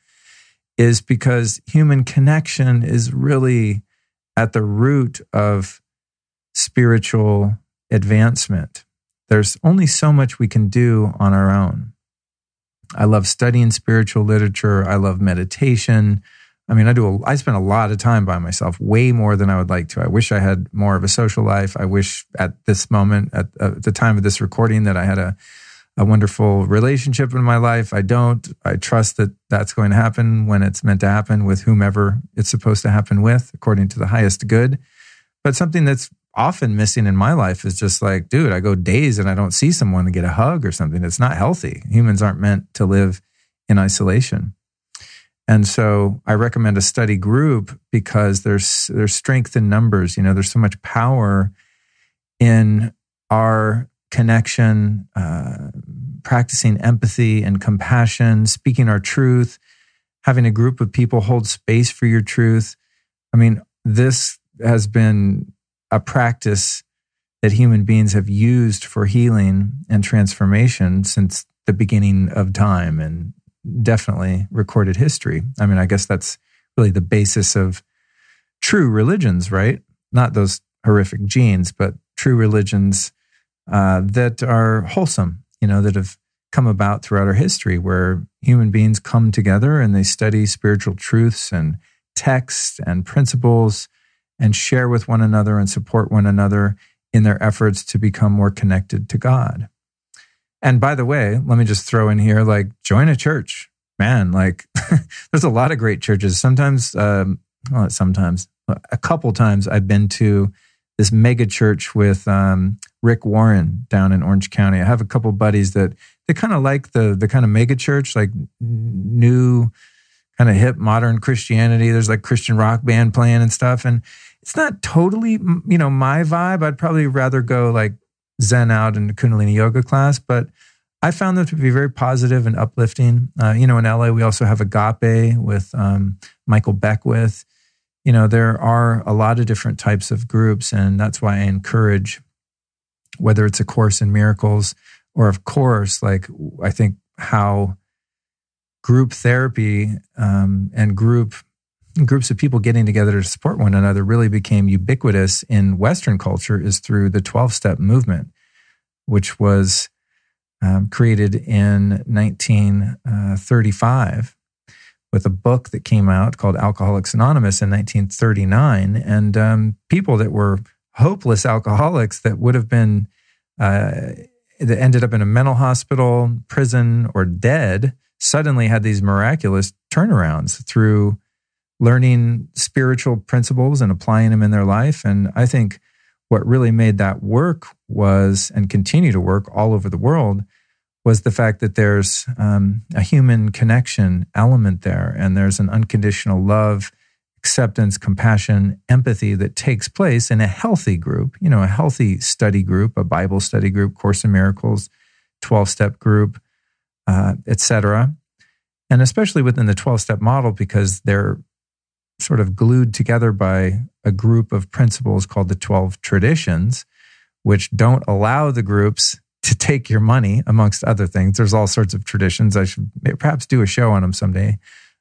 is because human connection is really at the root of spiritual advancement. There's only so much we can do on our own. I love studying spiritual literature. I love meditation. I mean, I do. A, I spend a lot of time by myself, way more than I would like to. I wish I had more of a social life. I wish at this moment, at, at the time of this recording, that I had a a wonderful relationship in my life. I don't. I trust that that's going to happen when it's meant to happen with whomever it's supposed to happen with, according to the highest good. But something that's often missing in my life is just like, dude, I go days and I don't see someone to get a hug or something. It's not healthy. Humans aren't meant to live in isolation. And so I recommend a study group because there's there's strength in numbers. You know, there's so much power in our connection, uh, practicing empathy and compassion, speaking our truth, having a group of people hold space for your truth. I mean, this has been a practice that human beings have used for healing and transformation since the beginning of time and definitely recorded history. I mean, I guess that's really the basis of true religions, right? Not those horrific genes, but true religions uh, that are wholesome, you know, that have come about throughout our history where human beings come together and they study spiritual truths and texts and principles and share with one another and support one another in their efforts to become more connected to God. And by the way, let me just throw in here like, join a church. Man, like, there's a lot of great churches. Sometimes, um, well, sometimes, a couple times I've been to this mega church with um, Rick Warren down in Orange County. I have a couple buddies that they kind of like the the kind of mega church, like new kind of hip modern Christianity. There's like Christian rock band playing and stuff. And it's not totally, you know, my vibe. I'd probably rather go like Zen out in a Kundalini yoga class, but I found them to be very positive and uplifting. Uh, you know, in LA, we also have Agape with um, Michael Beckwith. You know, there are a lot of different types of groups, and that's why I encourage whether it's a course in miracles or, of course, like I think how group therapy um, and group groups of people getting together to support one another really became ubiquitous in Western culture is through the 12 step movement, which was um, created in 1935 uh, with a book that came out called Alcoholics Anonymous in 1939. And um, people that were hopeless alcoholics that would have been, uh, that ended up in a mental hospital, prison, or dead suddenly had these miraculous turnarounds through learning spiritual principles and applying them in their life. And I think what really made that work was and continue to work all over the world was the fact that there's um, a human connection element there and there's an unconditional love acceptance compassion empathy that takes place in a healthy group you know a healthy study group a bible study group course in miracles 12 step group uh, etc and especially within the 12 step model because they're sort of glued together by a group of principles called the 12 traditions, which don't allow the groups to take your money, amongst other things. There's all sorts of traditions. I should perhaps do a show on them someday.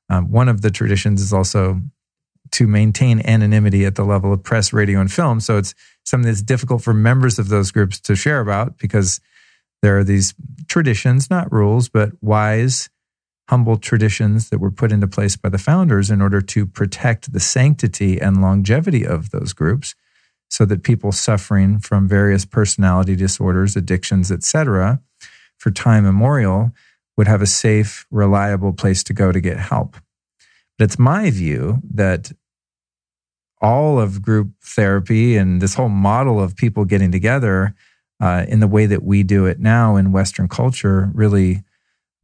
Um, one of the traditions is also to maintain anonymity at the level of press, radio, and film. So it's something that's difficult for members of those groups to share about because there are these traditions, not rules, but wise humble traditions that were put into place by the founders in order to protect the sanctity and longevity of those groups so that people suffering from various personality disorders addictions etc for time immemorial would have a safe reliable place to go to get help. But it's my view that all of group therapy and this whole model of people getting together uh, in the way that we do it now in Western culture really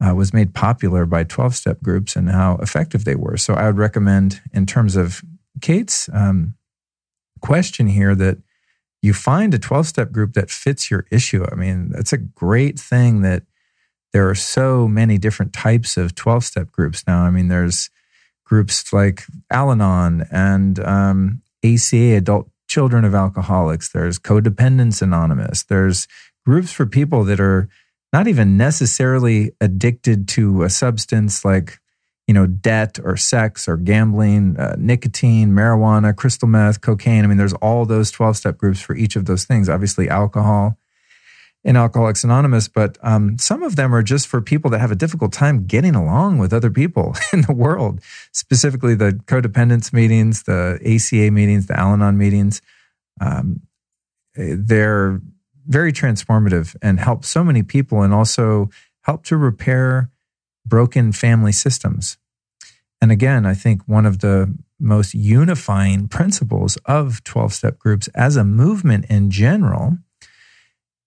uh, was made popular by 12 step groups and how effective they were. So I would recommend, in terms of Kate's um, question here, that you find a 12 step group that fits your issue. I mean, that's a great thing that there are so many different types of 12 step groups now. I mean, there's groups like Al Anon and um, ACA, Adult Children of Alcoholics. There's Codependence Anonymous. There's groups for people that are not even necessarily addicted to a substance like you know debt or sex or gambling uh, nicotine marijuana crystal meth cocaine. I mean there's all those 12 step groups for each of those things obviously alcohol in alcoholics anonymous but um, some of them are just for people that have a difficult time getting along with other people in the world specifically the codependence meetings the aca meetings the al-anon meetings. Um, they're very transformative and help so many people and also help to repair broken family systems. And again, I think one of the most unifying principles of 12 step groups as a movement in general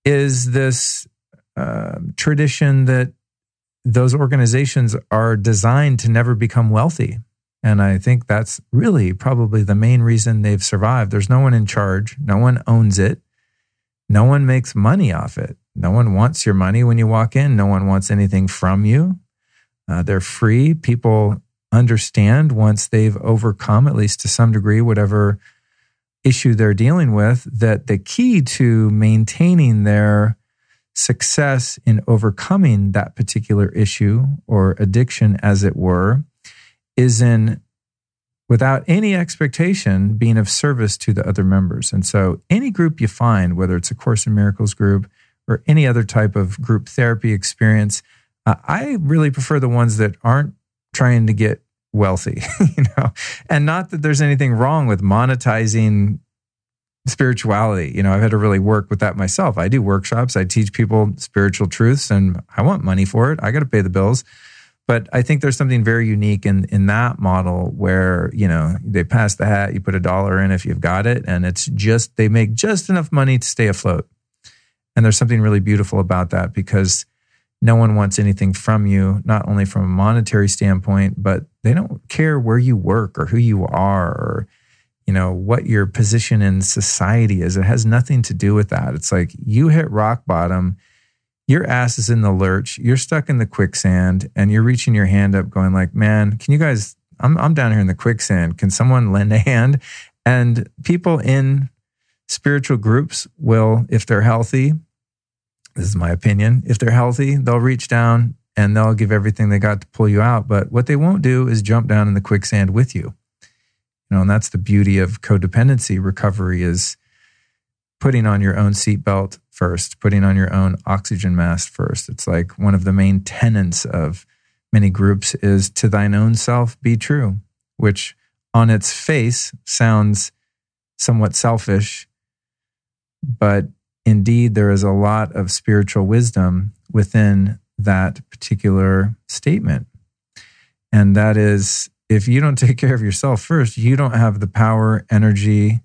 is this uh, tradition that those organizations are designed to never become wealthy. And I think that's really probably the main reason they've survived. There's no one in charge, no one owns it. No one makes money off it. No one wants your money when you walk in. No one wants anything from you. Uh, they're free. People understand once they've overcome, at least to some degree, whatever issue they're dealing with, that the key to maintaining their success in overcoming that particular issue or addiction, as it were, is in without any expectation being of service to the other members. And so, any group you find, whether it's a Course in Miracles group or any other type of group therapy experience, uh, I really prefer the ones that aren't trying to get wealthy, you know, and not that there's anything wrong with monetizing spirituality. You know, I've had to really work with that myself. I do workshops, I teach people spiritual truths, and I want money for it. I got to pay the bills. But I think there's something very unique in in that model where you know they pass the hat, you put a dollar in if you've got it, and it's just they make just enough money to stay afloat. And there's something really beautiful about that because no one wants anything from you, not only from a monetary standpoint, but they don't care where you work or who you are or you know what your position in society is. It has nothing to do with that. It's like you hit rock bottom your ass is in the lurch, you're stuck in the quicksand, and you're reaching your hand up, going like, "Man, can you guys? I'm I'm down here in the quicksand. Can someone lend a hand?" And people in spiritual groups will, if they're healthy, this is my opinion, if they're healthy, they'll reach down and they'll give everything they got to pull you out. But what they won't do is jump down in the quicksand with you. You know, and that's the beauty of codependency recovery is putting on your own seatbelt first, putting on your own oxygen mask first. It's like one of the main tenets of many groups is to thine own self be true, which on its face sounds somewhat selfish, but indeed there is a lot of spiritual wisdom within that particular statement. And that is if you don't take care of yourself first, you don't have the power, energy,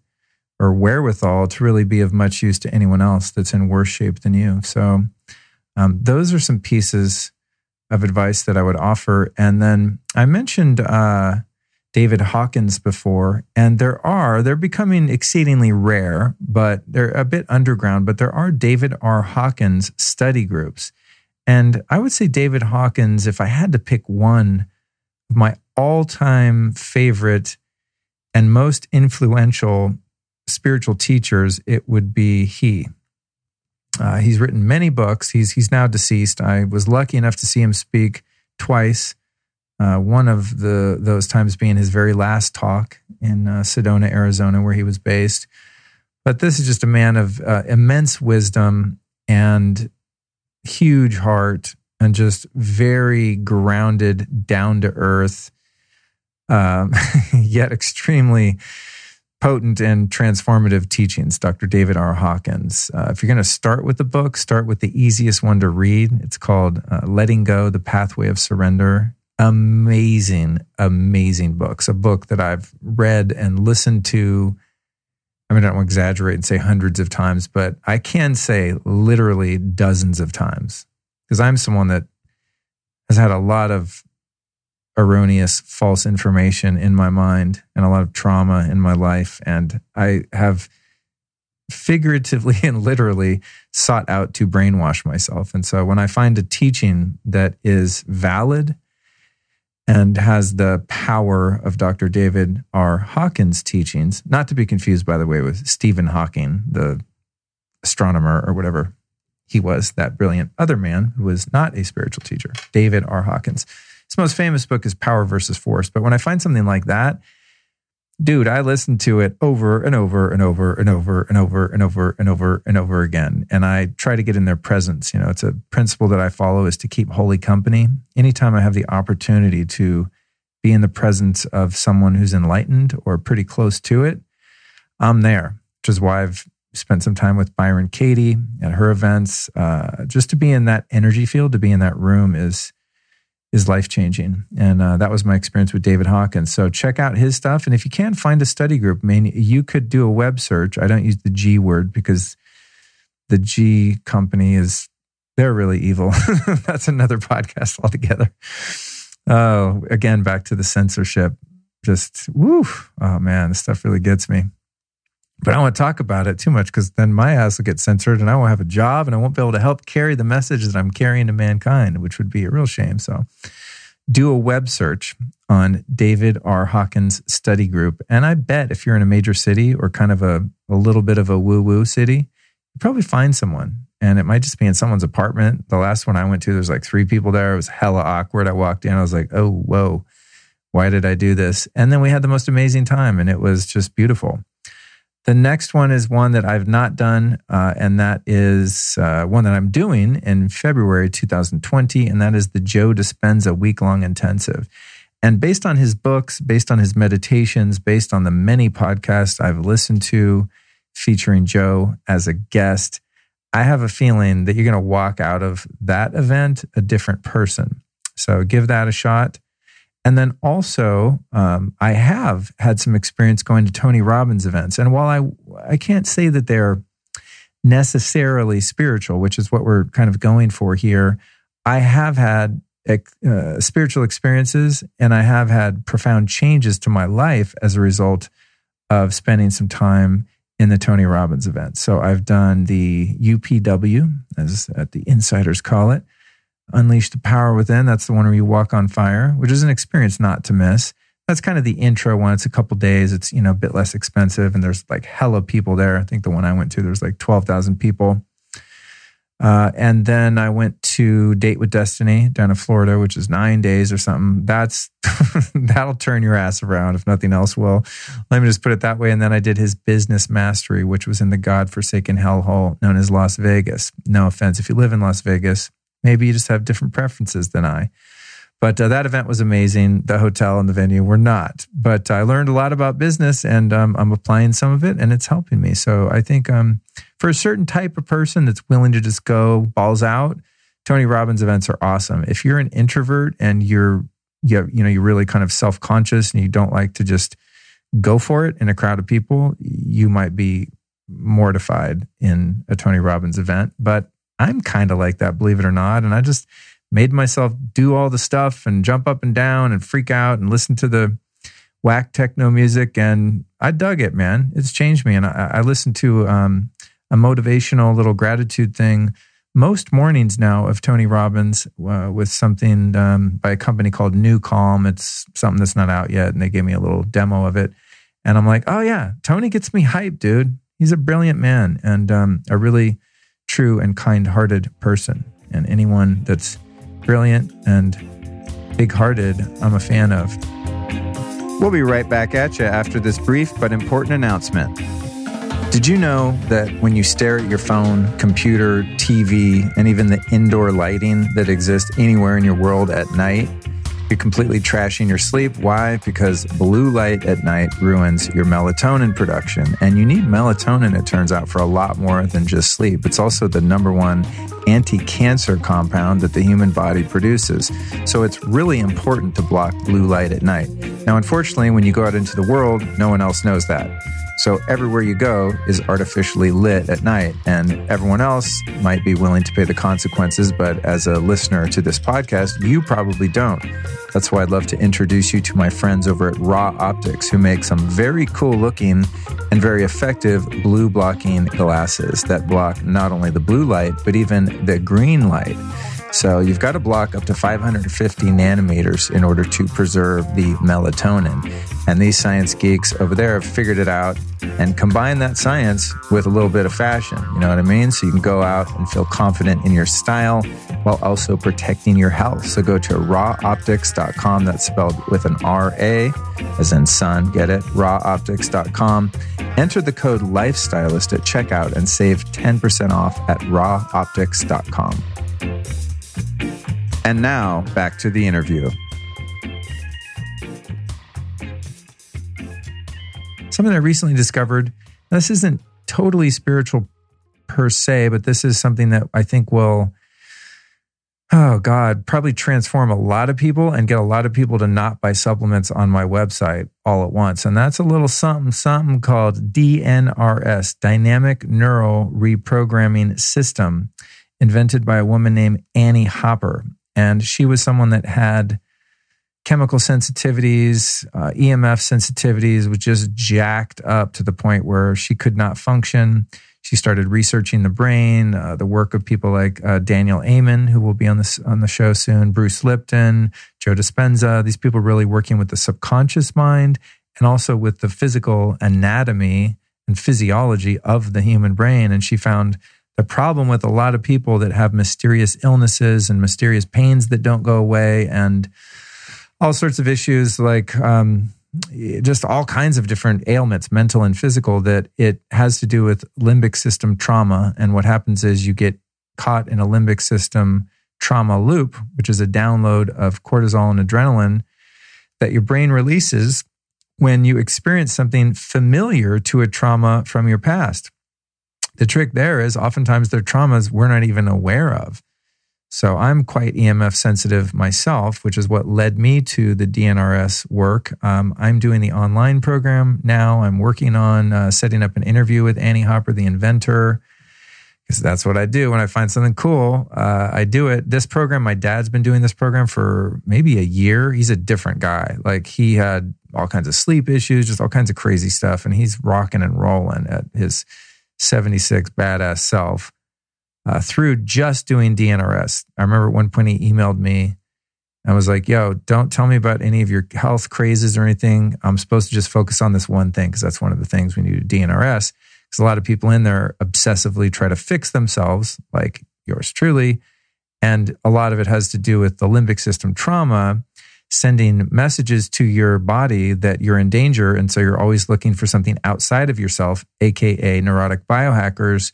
or wherewithal to really be of much use to anyone else that's in worse shape than you. So, um, those are some pieces of advice that I would offer. And then I mentioned uh, David Hawkins before, and there are, they're becoming exceedingly rare, but they're a bit underground, but there are David R. Hawkins study groups. And I would say David Hawkins, if I had to pick one of my all time favorite and most influential spiritual teachers, it would be he. Uh, he's written many books. He's he's now deceased. I was lucky enough to see him speak twice. Uh, one of the those times being his very last talk in uh, Sedona, Arizona, where he was based. But this is just a man of uh, immense wisdom and huge heart and just very grounded, down to earth, um, yet extremely potent and transformative teachings, Dr. David R. Hawkins. Uh, if you're going to start with the book, start with the easiest one to read. It's called uh, Letting Go The Pathway of Surrender. Amazing, amazing books. A book that I've read and listened to I mean, I don't exaggerate and say hundreds of times, but I can say literally dozens of times because I'm someone that has had a lot of erroneous, false information in my mind and a lot of trauma in my life. And I have figuratively and literally sought out to brainwash myself. And so when I find a teaching that is valid, and has the power of Dr. David R. Hawkins' teachings, not to be confused, by the way, with Stephen Hawking, the astronomer or whatever he was, that brilliant other man who was not a spiritual teacher, David R. Hawkins. His most famous book is Power versus Force. But when I find something like that, dude, I listened to it over and over and over and over and over and over and over and over again. And I try to get in their presence. You know, it's a principle that I follow is to keep holy company. Anytime I have the opportunity to be in the presence of someone who's enlightened or pretty close to it, I'm there, which is why I've spent some time with Byron Katie at her events. Uh, just to be in that energy field, to be in that room is is life changing. And uh, that was my experience with David Hawkins. So check out his stuff. And if you can't find a study group, I mean, you could do a web search. I don't use the G word because the G company is, they're really evil. That's another podcast altogether. Oh, again, back to the censorship. Just, woo. Oh man, this stuff really gets me. But I don't want to talk about it too much because then my ass will get censored and I won't have a job and I won't be able to help carry the message that I'm carrying to mankind, which would be a real shame. So do a web search on David R. Hawkins study group. And I bet if you're in a major city or kind of a, a little bit of a woo woo city, you probably find someone. And it might just be in someone's apartment. The last one I went to, there's like three people there. It was hella awkward. I walked in, I was like, oh, whoa, why did I do this? And then we had the most amazing time and it was just beautiful. The next one is one that I've not done, uh, and that is uh, one that I'm doing in February 2020, and that is the Joe Dispenza week long intensive. And based on his books, based on his meditations, based on the many podcasts I've listened to featuring Joe as a guest, I have a feeling that you're going to walk out of that event a different person. So give that a shot. And then also, um, I have had some experience going to Tony Robbins events. And while I, I can't say that they're necessarily spiritual, which is what we're kind of going for here, I have had uh, spiritual experiences and I have had profound changes to my life as a result of spending some time in the Tony Robbins event. So I've done the UPW, as at the insiders call it, Unleash the Power Within. That's the one where you walk on fire, which is an experience not to miss. That's kind of the intro one. It's a couple days. It's you know a bit less expensive, and there's like hella people there. I think the one I went to, there's like twelve thousand people. Uh, and then I went to Date with Destiny down in Florida, which is nine days or something. That's that'll turn your ass around if nothing else will. Let me just put it that way. And then I did his business mastery, which was in the godforsaken hellhole known as Las Vegas. No offense if you live in Las Vegas, maybe you just have different preferences than I. But uh, that event was amazing. The hotel and the venue were not. But I learned a lot about business and um, I'm applying some of it and it's helping me. So I think um, for a certain type of person that's willing to just go balls out, Tony Robbins events are awesome. If you're an introvert and you're you, you know you're really kind of self-conscious and you don't like to just go for it in a crowd of people, you might be mortified in a Tony Robbins event. But I'm kind of like that, believe it or not. And I just made myself do all the stuff and jump up and down and freak out and listen to the whack techno music. And I dug it, man. It's changed me. And I, I listened to um, a motivational little gratitude thing most mornings now of Tony Robbins uh, with something um, by a company called New Calm. It's something that's not out yet. And they gave me a little demo of it. And I'm like, oh, yeah, Tony gets me hyped, dude. He's a brilliant man and um, a really true and kind hearted person. And anyone that's brilliant and big hearted, I'm a fan of. We'll be right back at you after this brief but important announcement. Did you know that when you stare at your phone, computer, TV, and even the indoor lighting that exists anywhere in your world at night, you're completely trashing your sleep. Why? Because blue light at night ruins your melatonin production. And you need melatonin, it turns out, for a lot more than just sleep. It's also the number one anti cancer compound that the human body produces. So it's really important to block blue light at night. Now, unfortunately, when you go out into the world, no one else knows that. So everywhere you go is artificially lit at night, and everyone else might be willing to pay the consequences. But as a listener to this podcast, you probably don't. That's why I'd love to introduce you to my friends over at Raw Optics, who make some very cool looking and very effective blue blocking glasses that block not only the blue light, but even the green light. So you've got to block up to 550 nanometers in order to preserve the melatonin. And these science geeks over there have figured it out and combine that science with a little bit of fashion. You know what I mean? So you can go out and feel confident in your style while also protecting your health. So go to rawoptics.com. That's spelled with an R A, as in sun, get it? Rawoptics.com. Enter the code LIFESTYLIST at checkout and save 10% off at rawoptics.com. And now back to the interview. Something I recently discovered. This isn't totally spiritual per se, but this is something that I think will, oh God, probably transform a lot of people and get a lot of people to not buy supplements on my website all at once. And that's a little something, something called DNRS, Dynamic Neural Reprogramming System, invented by a woman named Annie Hopper. And she was someone that had chemical sensitivities, uh, EMF sensitivities, was just jacked up to the point where she could not function. She started researching the brain, uh, the work of people like uh, Daniel Amen, who will be on this on the show soon, Bruce Lipton, Joe Dispenza. These people really working with the subconscious mind and also with the physical anatomy and physiology of the human brain. And she found the problem with a lot of people that have mysterious illnesses and mysterious pains that don't go away and all sorts of issues like um, just all kinds of different ailments, mental and physical, that it has to do with limbic system trauma. And what happens is you get caught in a limbic system trauma loop, which is a download of cortisol and adrenaline that your brain releases when you experience something familiar to a trauma from your past. The trick there is oftentimes they're traumas we're not even aware of. So I'm quite EMF sensitive myself, which is what led me to the DNRS work. Um, I'm doing the online program now. I'm working on uh, setting up an interview with Annie Hopper, the inventor, because that's what I do when I find something cool. Uh, I do it. This program, my dad's been doing this program for maybe a year. He's a different guy. Like he had all kinds of sleep issues, just all kinds of crazy stuff. And he's rocking and rolling at his 76 badass self uh, through just doing DNRS. I remember at one point he emailed me I was like, yo, don't tell me about any of your health crazes or anything. I'm supposed to just focus on this one thing because that's one of the things we need to DNRS. Because a lot of people in there obsessively try to fix themselves, like yours truly. And a lot of it has to do with the limbic system trauma sending messages to your body that you're in danger. And so you're always looking for something outside of yourself, AKA neurotic biohackers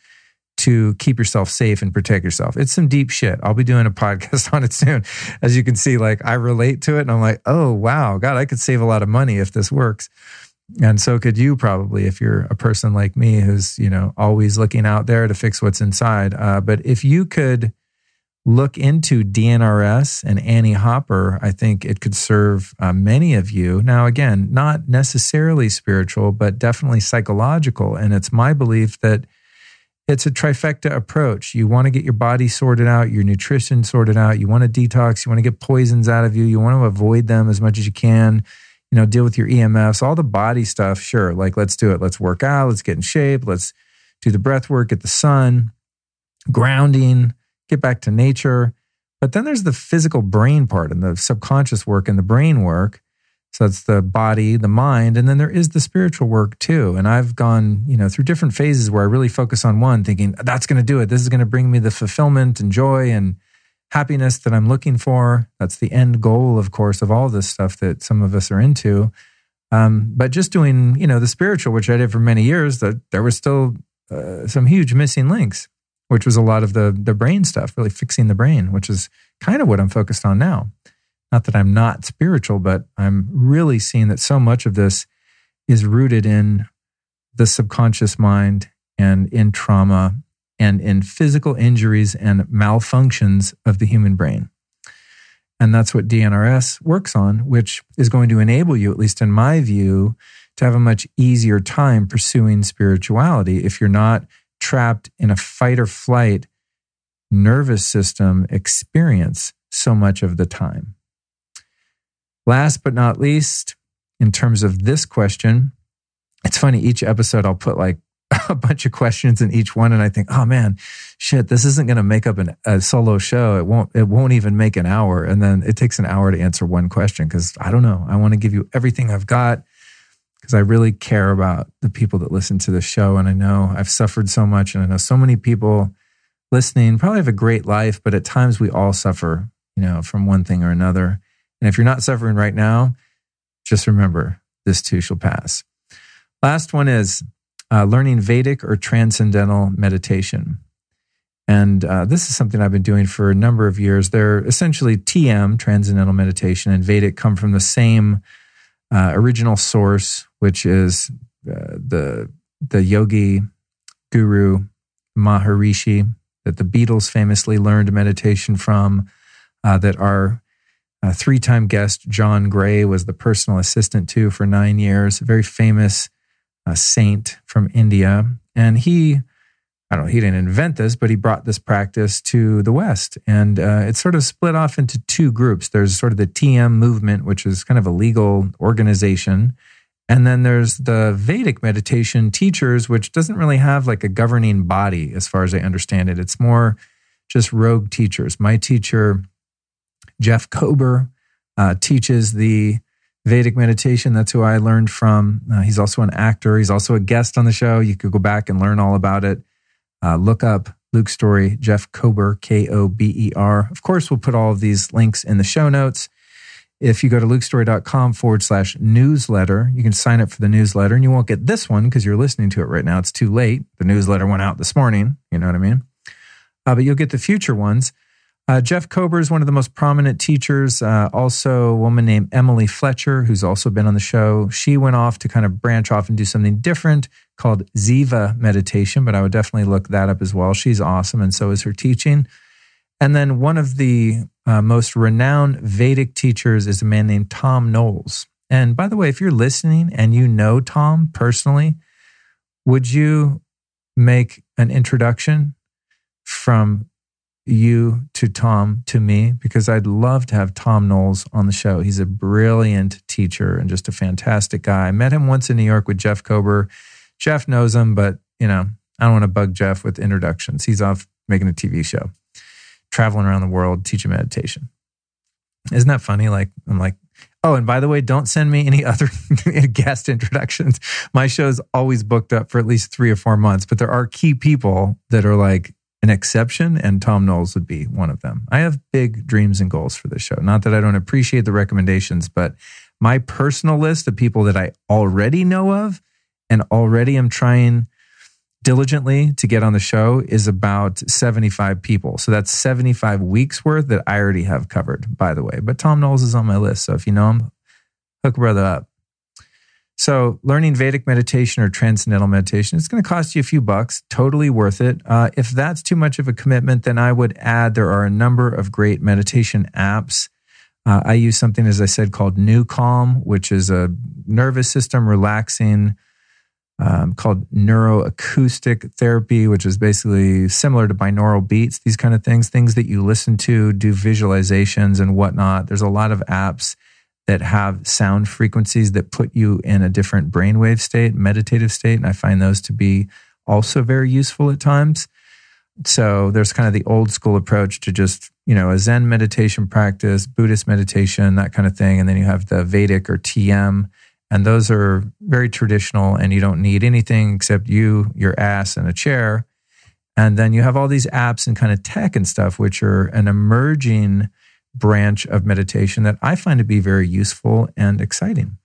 to keep yourself safe and protect yourself. It's some deep shit. I'll be doing a podcast on it soon. As you can see, like I relate to it and I'm like, oh, wow, God, I could save a lot of money if this works. And so could you probably if you're a person like me who's, you know, always looking out there to fix what's inside. Uh, but if you could look into DNRS and Annie Hopper, I think it could serve uh, many of you. Now, again, not necessarily spiritual, but definitely psychological. And it's my belief that it's a trifecta approach. You want to get your body sorted out, your nutrition sorted out. You want to detox. You want to get poisons out of you. You want to avoid them as much as you can. You know, deal with your EMFs, all the body stuff. Sure, like let's do it. Let's work out. Let's get in shape. Let's do the breath work, get the sun, grounding, get back to nature. But then there's the physical brain part and the subconscious work and the brain work. So it's the body, the mind, and then there is the spiritual work too. And I've gone, you know, through different phases where I really focus on one, thinking that's going to do it. This is going to bring me the fulfillment and joy and happiness that I'm looking for. That's the end goal, of course, of all this stuff that some of us are into. Um, but just doing, you know, the spiritual, which I did for many years, that there was still uh, some huge missing links, which was a lot of the the brain stuff, really fixing the brain, which is kind of what I'm focused on now. Not that I'm not spiritual, but I'm really seeing that so much of this is rooted in the subconscious mind and in trauma and in physical injuries and malfunctions of the human brain. And that's what DNRS works on, which is going to enable you, at least in my view, to have a much easier time pursuing spirituality if you're not trapped in a fight or flight nervous system experience so much of the time. Last but not least, in terms of this question, it's funny, each episode I'll put like a bunch of questions in each one and I think, oh man, shit, this isn't going to make up an, a solo show. It won't, it won't even make an hour. And then it takes an hour to answer one question because I don't know. I want to give you everything I've got because I really care about the people that listen to the show. And I know I've suffered so much and I know so many people listening probably have a great life, but at times we all suffer, you know, from one thing or another. And if you're not suffering right now, just remember this too shall pass. Last one is uh, learning Vedic or transcendental meditation. And uh, this is something I've been doing for a number of years. They're essentially TM, transcendental meditation, and Vedic come from the same uh, original source, which is uh, the the yogi guru Maharishi that the Beatles famously learned meditation from. Uh, that are a three time guest John Gray was the personal assistant to for nine years, a very famous uh, saint from India. And he, I don't know, he didn't invent this, but he brought this practice to the West. And uh, it's sort of split off into two groups. There's sort of the TM movement, which is kind of a legal organization. And then there's the Vedic meditation teachers, which doesn't really have like a governing body as far as I understand it. It's more just rogue teachers. My teacher, Jeff Kober uh, teaches the Vedic meditation. That's who I learned from. Uh, he's also an actor. He's also a guest on the show. You could go back and learn all about it. Uh, look up Luke Storey, Jeff Kober, K O B E R. Of course, we'll put all of these links in the show notes. If you go to lukestorey.com forward slash newsletter, you can sign up for the newsletter and you won't get this one because you're listening to it right now. It's too late. The newsletter went out this morning. You know what I mean? Uh, but you'll get the future ones. Uh, Jeff Kober is one of the most prominent teachers. Uh, also, a woman named Emily Fletcher, who's also been on the show. She went off to kind of branch off and do something different called Ziva meditation, but I would definitely look that up as well. She's awesome, and so is her teaching. And then one of the uh, most renowned Vedic teachers is a man named Tom Knowles. And by the way, if you're listening and you know Tom personally, would you make an introduction from you to Tom to me because I'd love to have Tom Knowles on the show. He's a brilliant teacher and just a fantastic guy. I met him once in New York with Jeff Kober. Jeff knows him, but you know, I don't want to bug Jeff with introductions. He's off making a TV show, traveling around the world, teaching meditation. Isn't that funny? Like, I'm like, oh, and by the way, don't send me any other guest introductions. My show's always booked up for at least three or four months, but there are key people that are like an exception, and Tom Knowles would be one of them. I have big dreams and goals for this show. Not that I don't appreciate the recommendations, but my personal list of people that I already know of and already am trying diligently to get on the show is about 75 people. So that's 75 weeks worth that I already have covered, by the way. But Tom Knowles is on my list. So if you know him, hook brother up. So learning Vedic meditation or transcendental meditation, it's going to cost you a few bucks. Totally worth it. Uh, if that's too much of a commitment, then I would add there are a number of great meditation apps. Uh, I use something, as I said, called NuCalm, which is a nervous system relaxing um, called neuroacoustic therapy, which is basically similar to binaural beats, these kind of things, things that you listen to, do visualizations and whatnot. There's a lot of apps that have sound frequencies that put you in a different brainwave state, meditative state. And I find those to be also very useful at times. So there's kind of the old school approach to just, you know, a Zen meditation practice, Buddhist meditation, that kind of thing. And then you have the Vedic or TM and those are very traditional, and you don't need anything except you, your ass, and a chair. And then you have all these apps and kind of tech and stuff, which are an emerging branch of meditation that I find to be very useful and exciting.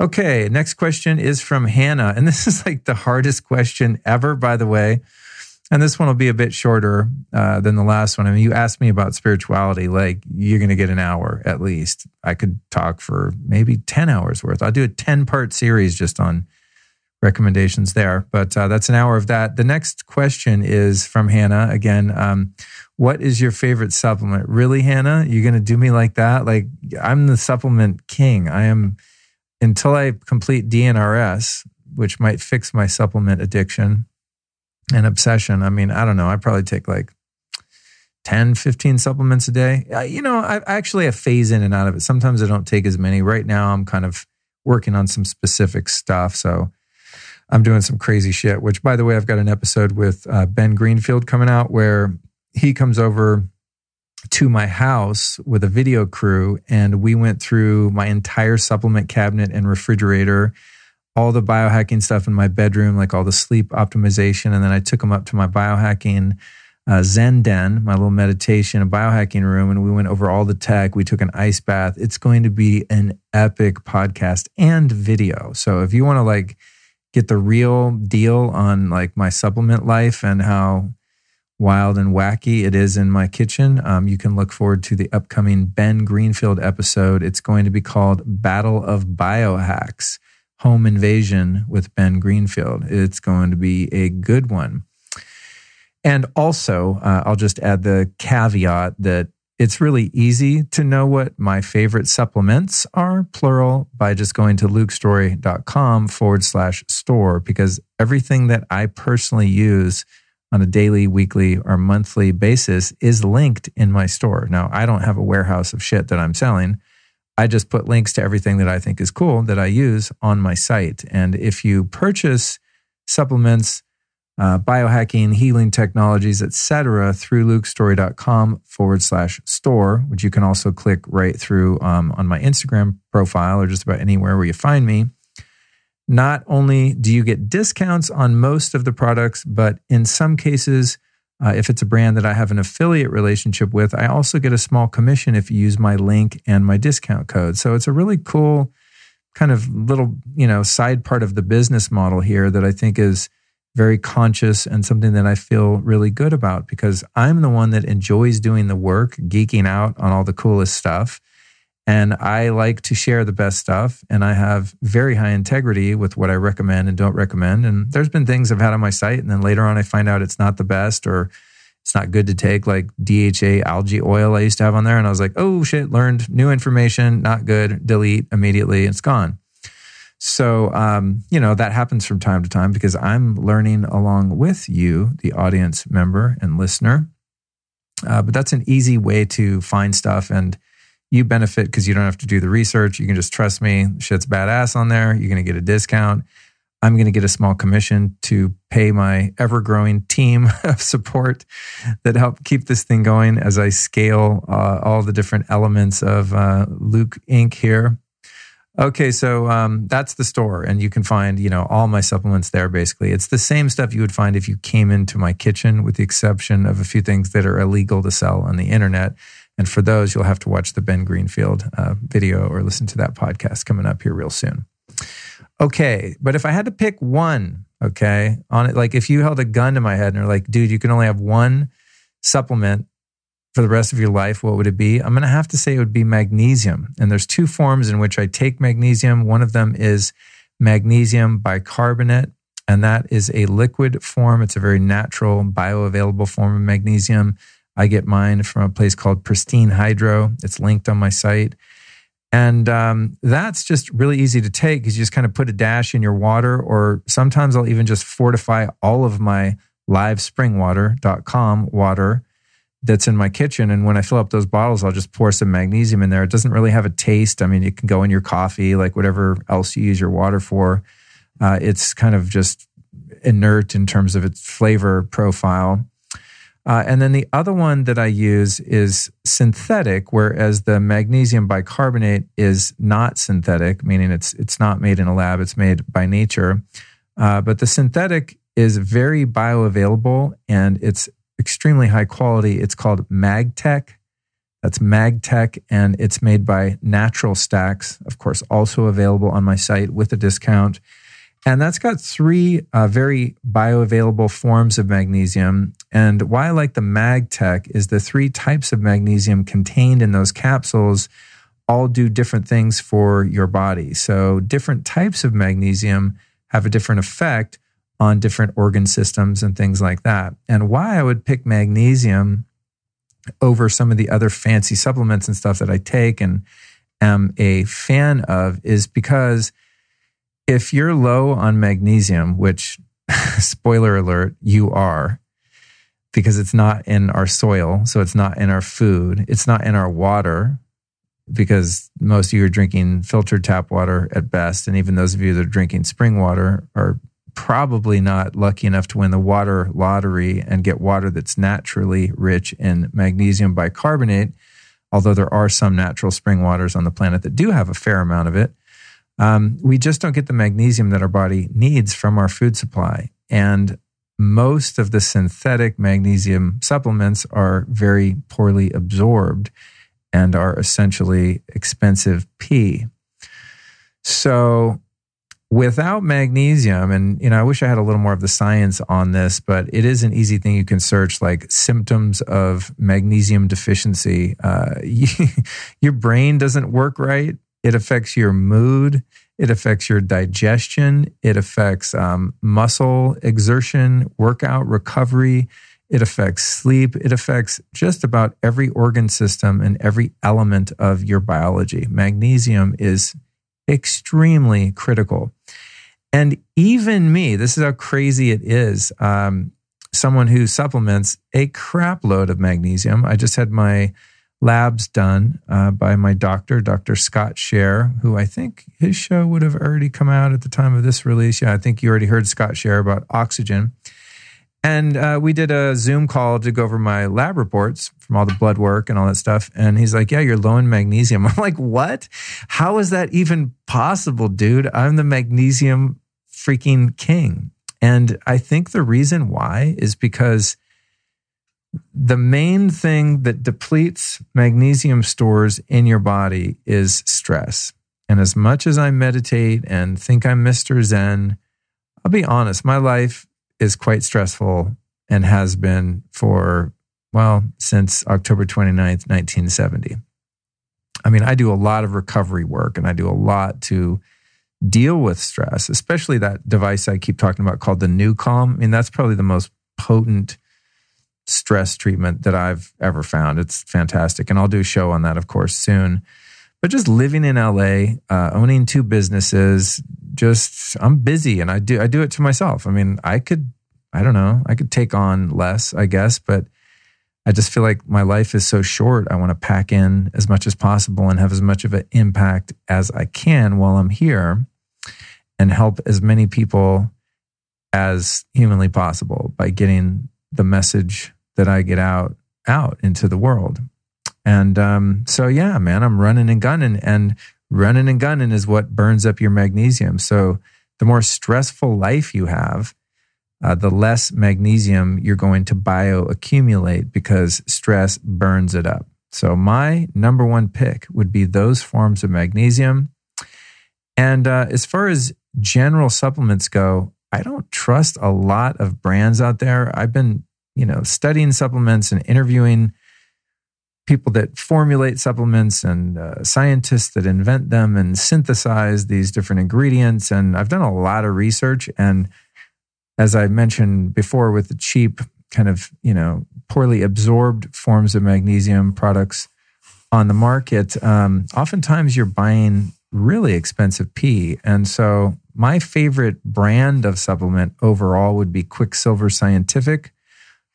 Okay, next question is from Hannah. And this is like the hardest question ever, by the way. And this one will be a bit shorter uh, than the last one. I mean, you asked me about spirituality, like you're going to get an hour at least. I could talk for maybe 10 hours worth. I'll do a 10 part series just on recommendations there, but uh, that's an hour of that. The next question is from Hannah again. Um, what is your favorite supplement? Really, Hannah? You're going to do me like that? Like, I'm the supplement king. I am, until I complete DNRS, which might fix my supplement addiction and obsession. I mean, I don't know. I probably take like 10, 15 supplements a day. You know, I, I actually have phase in and out of it. Sometimes I don't take as many. Right now, I'm kind of working on some specific stuff. So I'm doing some crazy shit, which, by the way, I've got an episode with uh, Ben Greenfield coming out where he comes over to my house with a video crew and we went through my entire supplement cabinet and refrigerator all the biohacking stuff in my bedroom, like all the sleep optimization. And then I took him up to my biohacking uh, Zen Den, my little meditation and biohacking room, and we went over all the tech. We took an ice bath. It's going to be an epic podcast and video. So if you want to like get the real deal on like my supplement life and how wild and wacky it is in my kitchen, um, you can look forward to the upcoming Ben Greenfield episode. It's going to be called Battle of Biohacks home invasion with Ben Greenfield. It's going to be a good one. And also, uh, I'll just add the caveat that it's really easy to know what my favorite supplements are, plural, by just going to lukestorey.com forward slash store, because everything that I personally use on a daily, weekly, or monthly basis is linked in my store. Now, I don't have a warehouse of shit that I'm selling. I just put links to everything that I think is cool that I use on my site. And if you purchase supplements, uh, biohacking, healing technologies, etc., through lukestorey.com forward slash store, which you can also click right through um, on my Instagram profile or just about anywhere where you find me. Not only do you get discounts on most of the products, but in some cases, uh, if it's a brand that I have an affiliate relationship with, I also get a small commission if you use my link and my discount code. So it's a really cool kind of little, you know, side part of the business model here that I think is very conscious and something that I feel really good about because I'm the one that enjoys doing the work, geeking out on all the coolest stuff. And I like to share the best stuff. And I have very high integrity with what I recommend and don't recommend. And there's been things I've had on my site. And then later on, I find out it's not the best or it's not good to take, like DHA algae oil I used to have on there. And I was like, oh shit, learned new information, not good, delete immediately, it's gone. So, um, you know, that happens from time to time because I'm learning along with you, the audience member and listener. Uh, but that's an easy way to find stuff. And you benefit because you don't have to do the research. You can just trust me. Shit's badass on there. You're going to get a discount. I'm going to get a small commission to pay my ever growing team of support that help keep this thing going as I scale uh, all the different elements of uh, Luke Inc. here. Okay, so um, that's the store, and you can find you know all my supplements there. Basically, it's the same stuff you would find if you came into my kitchen, with the exception of a few things that are illegal to sell on the internet. And for those, you'll have to watch the Ben Greenfield uh, video or listen to that podcast coming up here real soon. Okay, but if I had to pick one, okay, on it, like if you held a gun to my head and are like, dude, you can only have one supplement for the rest of your life, what would it be? I'm going to have to say it would be magnesium. And there's two forms in which I take magnesium. One of them is magnesium bicarbonate, and that is a liquid form. It's a very natural, bioavailable form of magnesium. I get mine from a place called Pristine Hydro. It's linked on my site. And um, that's just really easy to take because you just kind of put a dash in your water, or sometimes I'll even just fortify all of my livespringwater.com water that's in my kitchen. And when I fill up those bottles, I'll just pour some magnesium in there. It doesn't really have a taste. I mean, it can go in your coffee, like whatever else you use your water for. Uh, it's kind of just inert in terms of its flavor profile. Uh, and then the other one that I use is synthetic, whereas the magnesium bicarbonate is not synthetic, meaning it's it's not made in a lab; it's made by nature. Uh, but the synthetic is very bioavailable and it's extremely high quality. It's called MagTech. That's MagTech, and it's made by Natural Stacks. Of course, also available on my site with a discount. And that's got three uh, very bioavailable forms of magnesium. And why I like the MagTech is the three types of magnesium contained in those capsules all do different things for your body. So, different types of magnesium have a different effect on different organ systems and things like that. And why I would pick magnesium over some of the other fancy supplements and stuff that I take and am a fan of is because if you're low on magnesium, which spoiler alert, you are, because it's not in our soil, so it's not in our food, it's not in our water, because most of you are drinking filtered tap water at best. And even those of you that are drinking spring water are probably not lucky enough to win the water lottery and get water that's naturally rich in magnesium bicarbonate, although there are some natural spring waters on the planet that do have a fair amount of it. Um, we just don't get the magnesium that our body needs from our food supply. And most of the synthetic magnesium supplements are very poorly absorbed and are essentially expensive pee. So without magnesium and you know i wish i had a little more of the science on this but it is an easy thing you can search like symptoms of magnesium deficiency. Uh, your brain doesn't work right. It affects your mood. It affects your digestion. It affects um, muscle exertion workout recovery. It affects sleep. It affects just about every organ system and every element of your biology. Magnesium is extremely critical. And even me, this is how crazy it is. Um, someone who supplements a crap load of magnesium. I just had my labs done uh, by my doctor, Dr. Scott Sherr, who I think his show would have already come out at the time of this release. Yeah, I think you already heard Scott Sherr about oxygen. And uh, we did a Zoom call to go over my lab reports from all the blood work and all that stuff. And he's like, Yeah, you're low in magnesium. I'm like, What? How is that even possible, dude? I'm the magnesium freaking king. And I think the reason why is because the main thing that depletes magnesium stores in your body is stress. And as much as I meditate and think I'm Mr. Zen, I'll be honest, my life is quite stressful and has been for, well, since October 29th, 1970. I mean, I do a lot of recovery work and I do a lot to deal with stress, especially that device I keep talking about called the NuCalm. I mean, that's probably the most potent stress treatment that I've ever found. It's fantastic. And I'll do a show on that, of course, soon. But just living in LA, uh, owning two businesses, just I'm busy and I do I do it to myself. I mean, I could I don't know, I could take on less, I guess, but I just feel like my life is so short. I want to pack in as much as possible and have as much of an impact as I can while I'm here and help as many people as humanly possible by getting the message that I get out out into the world. And um, so, yeah, man, I'm running and gunning, and running and gunning is what burns up your magnesium. So, the more stressful life you have, uh, the less magnesium you're going to bioaccumulate because stress burns it up. So, my number one pick would be those forms of magnesium. And uh, as far as general supplements go, I don't trust a lot of brands out there. I've been, you know, studying supplements and interviewing people that formulate supplements and uh, scientists that invent them and synthesize these different ingredients. And I've done a lot of research. And as I mentioned before, with the cheap, kind of, you know, poorly absorbed forms of magnesium products on the market, um, oftentimes you're buying really expensive pee. And so my favorite brand of supplement overall would be Quicksilver Scientific.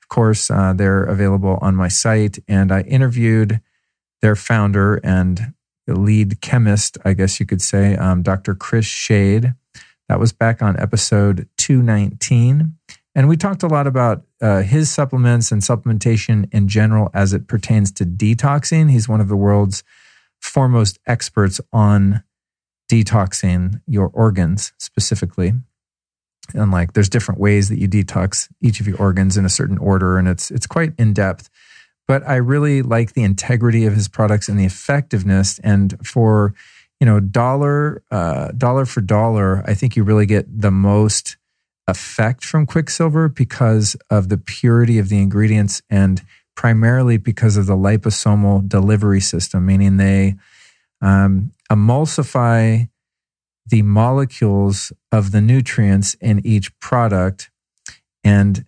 Of course, uh, they're available on my site, and I interviewed their founder and lead chemist, I guess you could say, um, Dr. Chris Shade. That was back on episode 219. And we talked a lot about uh, his supplements and supplementation in general as it pertains to detoxing. He's one of the world's foremost experts on detoxing your organs specifically and like there's different ways that you detox each of your organs in a certain order and it's it's quite in depth but i really like the integrity of his products and the effectiveness. And for you know dollar uh, dollar for dollar i think you really get the most effect from quicksilver because of the purity of the ingredients and primarily because of the liposomal delivery system meaning they um, emulsify the molecules of the nutrients in each product and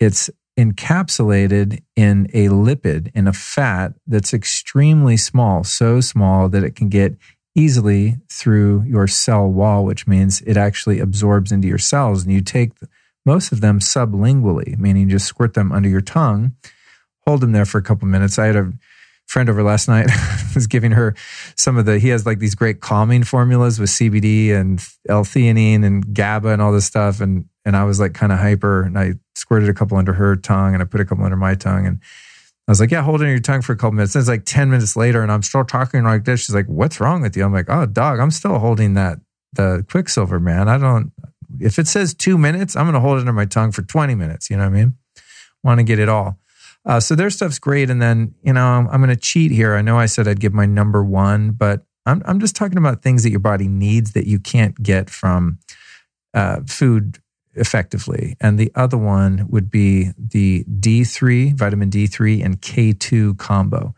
it's encapsulated in a lipid in a fat that's extremely small so small that it can get easily through your cell wall which means it actually absorbs into your cells and you take most of them sublingually meaning you just squirt them under your tongue hold them there for a couple minutes. I had a friend over last night was giving her some of the he has like these great calming formulas with CBD and L-theanine and GABA and all this stuff and and I was like kind of hyper and I squirted a couple under her tongue and I put a couple under my tongue and I was like, yeah, hold in your tongue for a couple minutes. And it's like 10 minutes later and I'm still talking like this. She's like, what's wrong with you? I'm like, oh, dog, I'm still holding that, the Quicksilver, man. I don't, if it says two minutes, I'm going to hold it under my tongue for 20 minutes. You know what I mean? Want to get it all. Uh, so their stuff's great. And then, you know, I'm, I'm going to cheat here. I know I said I'd give my number one, but I'm, I'm just talking about things that your body needs that you can't get from uh, food effectively. And the other one would be the D3, vitamin D3 and K2 combo.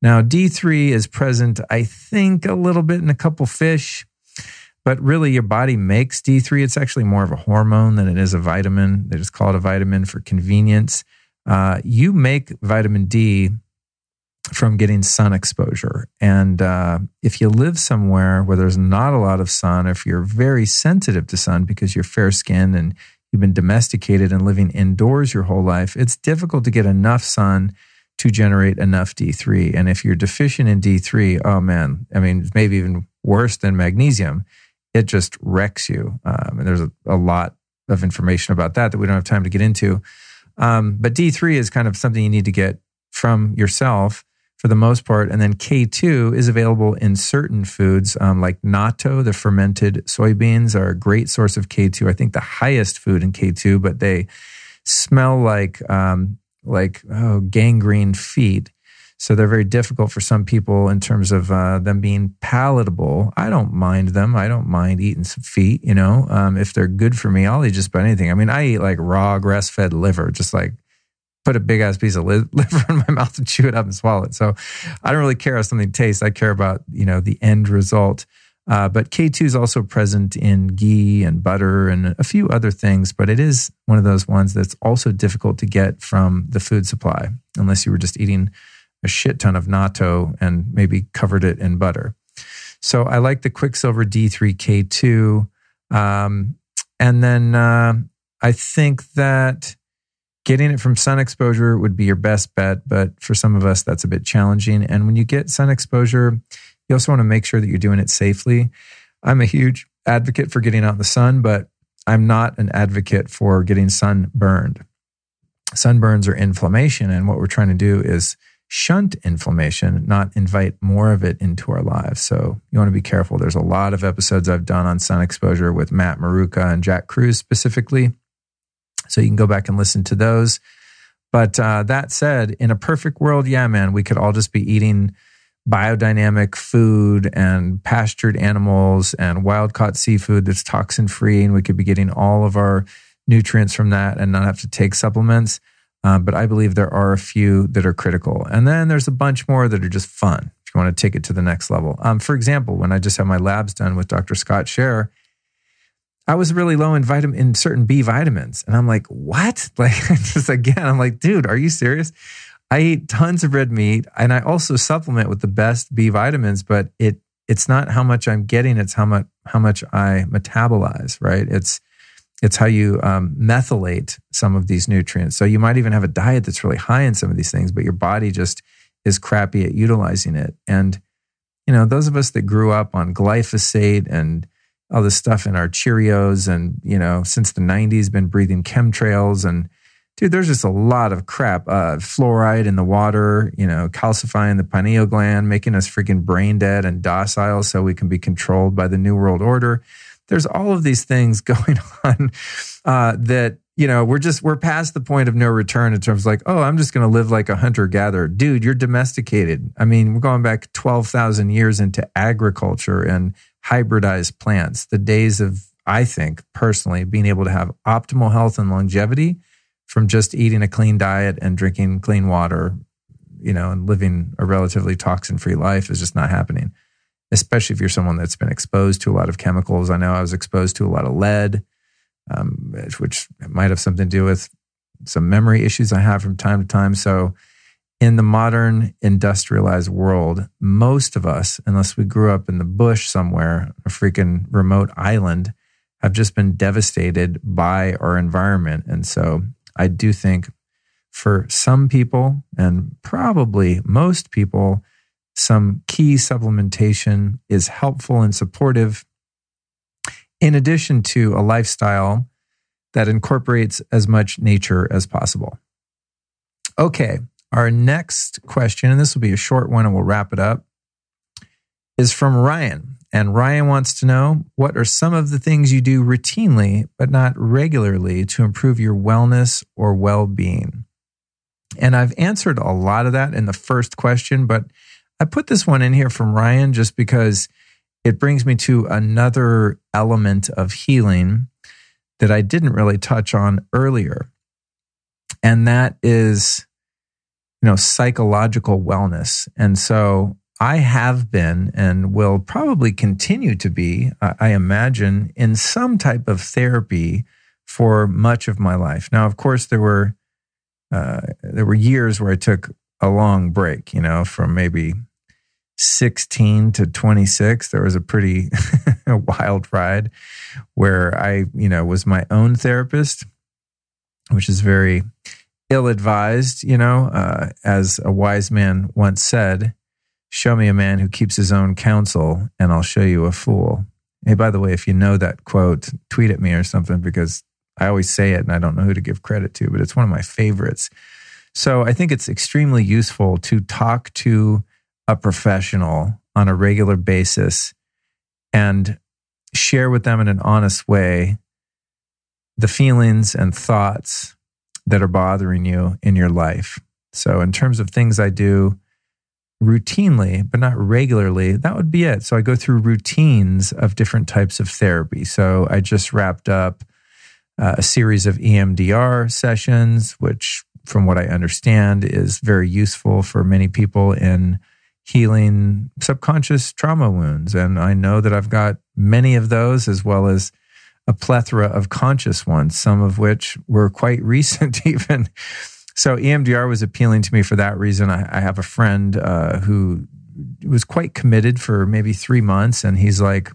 Now, D3 is present, I think, a little bit in a couple fish, but really your body makes D3. It's actually more of a hormone than it is a vitamin. They just call it a vitamin for convenience. Uh, you make vitamin D from getting sun exposure. And uh, if you live somewhere where there's not a lot of sun, or if you're very sensitive to sun because you're fair skinned and you've been domesticated and living indoors your whole life, it's difficult to get enough sun to generate enough D3. And if you're deficient in D3, oh man, I mean, maybe even worse than magnesium, it just wrecks you. Um, and there's a, a lot of information about that that we don't have time to get into. Um, but D3 is kind of something you need to get from yourself for the most part. And then K2 is available in certain foods um, like natto, the fermented soybeans are a great source of K2. I think the highest food in K2, but they smell like, um, like oh, gangrene feet. So they're very difficult for some people in terms of uh, them being palatable. I don't mind them. I don't mind eating some feet, you know. Um, if they're good for me, I'll eat just about anything. I mean, I eat like raw grass fed liver, just like put a big ass piece of li- liver in my mouth and chew it up and swallow it. So I don't really care how something tastes. I care about, you know, the end result. Uh, but K2 is also present in ghee and butter and a few other things, but it is one of those ones that's also difficult to get from the food supply unless you were just eating a shit ton of natto and maybe covered it in butter. So I like the Quicksilver D3K2. Um, and then uh, I think that Getting it from sun exposure would be your best bet, but for some of us, that's a bit challenging. And when you get sun exposure, you also want to make sure that you're doing it safely. I'm a huge advocate for getting out in the sun, but I'm not an advocate for getting sunburned. Sunburns are inflammation, and what we're trying to do is shunt inflammation, not invite more of it into our lives. So you want to be careful. There's a lot of episodes I've done on sun exposure with Matt Maruca and Jack Kruse specifically. So you can go back and listen to those. But uh, that said, in a perfect world, yeah, man, we could all just be eating biodynamic food and pastured animals and wild caught seafood that's toxin free. And we could be getting all of our nutrients from that and not have to take supplements. Uh, but I believe there are a few that are critical. And then there's a bunch more that are just fun if you want to take it to the next level. Um, for example, when I just had my labs done with Dr. Scott Sherr, I was really low in vitamin in certain B vitamins. And I'm like, what? Like just again, I'm like, dude, are you serious? I eat tons of red meat and I also supplement with the best B vitamins, but it it's not how much I'm getting, it's how much how much I metabolize, right? It's it's how you um, methylate some of these nutrients. So you might even have a diet that's really high in some of these things, but your body just is crappy at utilizing it. And you know, those of us that grew up on glyphosate and all this stuff in our Cheerios and, you know, since the 90s been breathing chemtrails and dude, there's just a lot of crap. Uh, fluoride in the water, you know, calcifying the pineal gland, making us freaking brain dead and docile so we can be controlled by the New World Order. There's all of these things going on uh, that, you know, we're just, we're past the point of no return in terms of like, oh, I'm just going to live like a hunter gatherer. Dude, you're domesticated. I mean, we're going back 12,000 years into agriculture and hybridized plants. The days of, I think personally, being able to have optimal health and longevity from just eating a clean diet and drinking clean water, you know, and living a relatively toxin free life is just not happening. Especially if you're someone that's been exposed to a lot of chemicals. I know I was exposed to a lot of lead, um, which might have something to do with some memory issues I have from time to time. So, in the modern industrialized world, most of us, unless we grew up in the bush somewhere, a freaking remote island, have just been devastated by our environment. And so I do think for some people, and probably most people, some key supplementation is helpful and supportive, in addition to a lifestyle that incorporates as much nature as possible. Okay, our next question, and this will be a short one and we'll wrap it up, is from Ryan. And Ryan wants to know what are some of the things you do routinely, but not regularly, to improve your wellness or well being? And I've answered a lot of that in the first question, but I put this one in here from Ryan just because it brings me to another element of healing that I didn't really touch on earlier. And that is, you know, psychological wellness. And so I have been and will probably continue to be, I imagine, in some type of therapy for much of my life. Now, of course, there were uh, there were years where I took a long break. You know, from maybe sixteen to twenty six. There was a pretty wild ride where I, you know, was my own therapist, which is very ill advised. You know, uh, as a wise man once said Show me a man who keeps his own counsel, and I'll show you a fool. Hey, by the way, if you know that quote, tweet at me or something because I always say it and I don't know who to give credit to, but it's one of my favorites. So I think it's extremely useful to talk to a professional on a regular basis and share with them in an honest way the feelings and thoughts that are bothering you in your life. So, in terms of things I do, routinely, but not regularly, that would be it. So I go through routines of different types of therapy. So I just wrapped up uh, a series of EMDR sessions, which, from what I understand, is very useful for many people in healing subconscious trauma wounds. And I know that I've got many of those as well as a plethora of conscious ones, some of which were quite recent, even. So EMDR was appealing to me for that reason. I, I have a friend uh, who was quite committed for maybe three months, and he's like,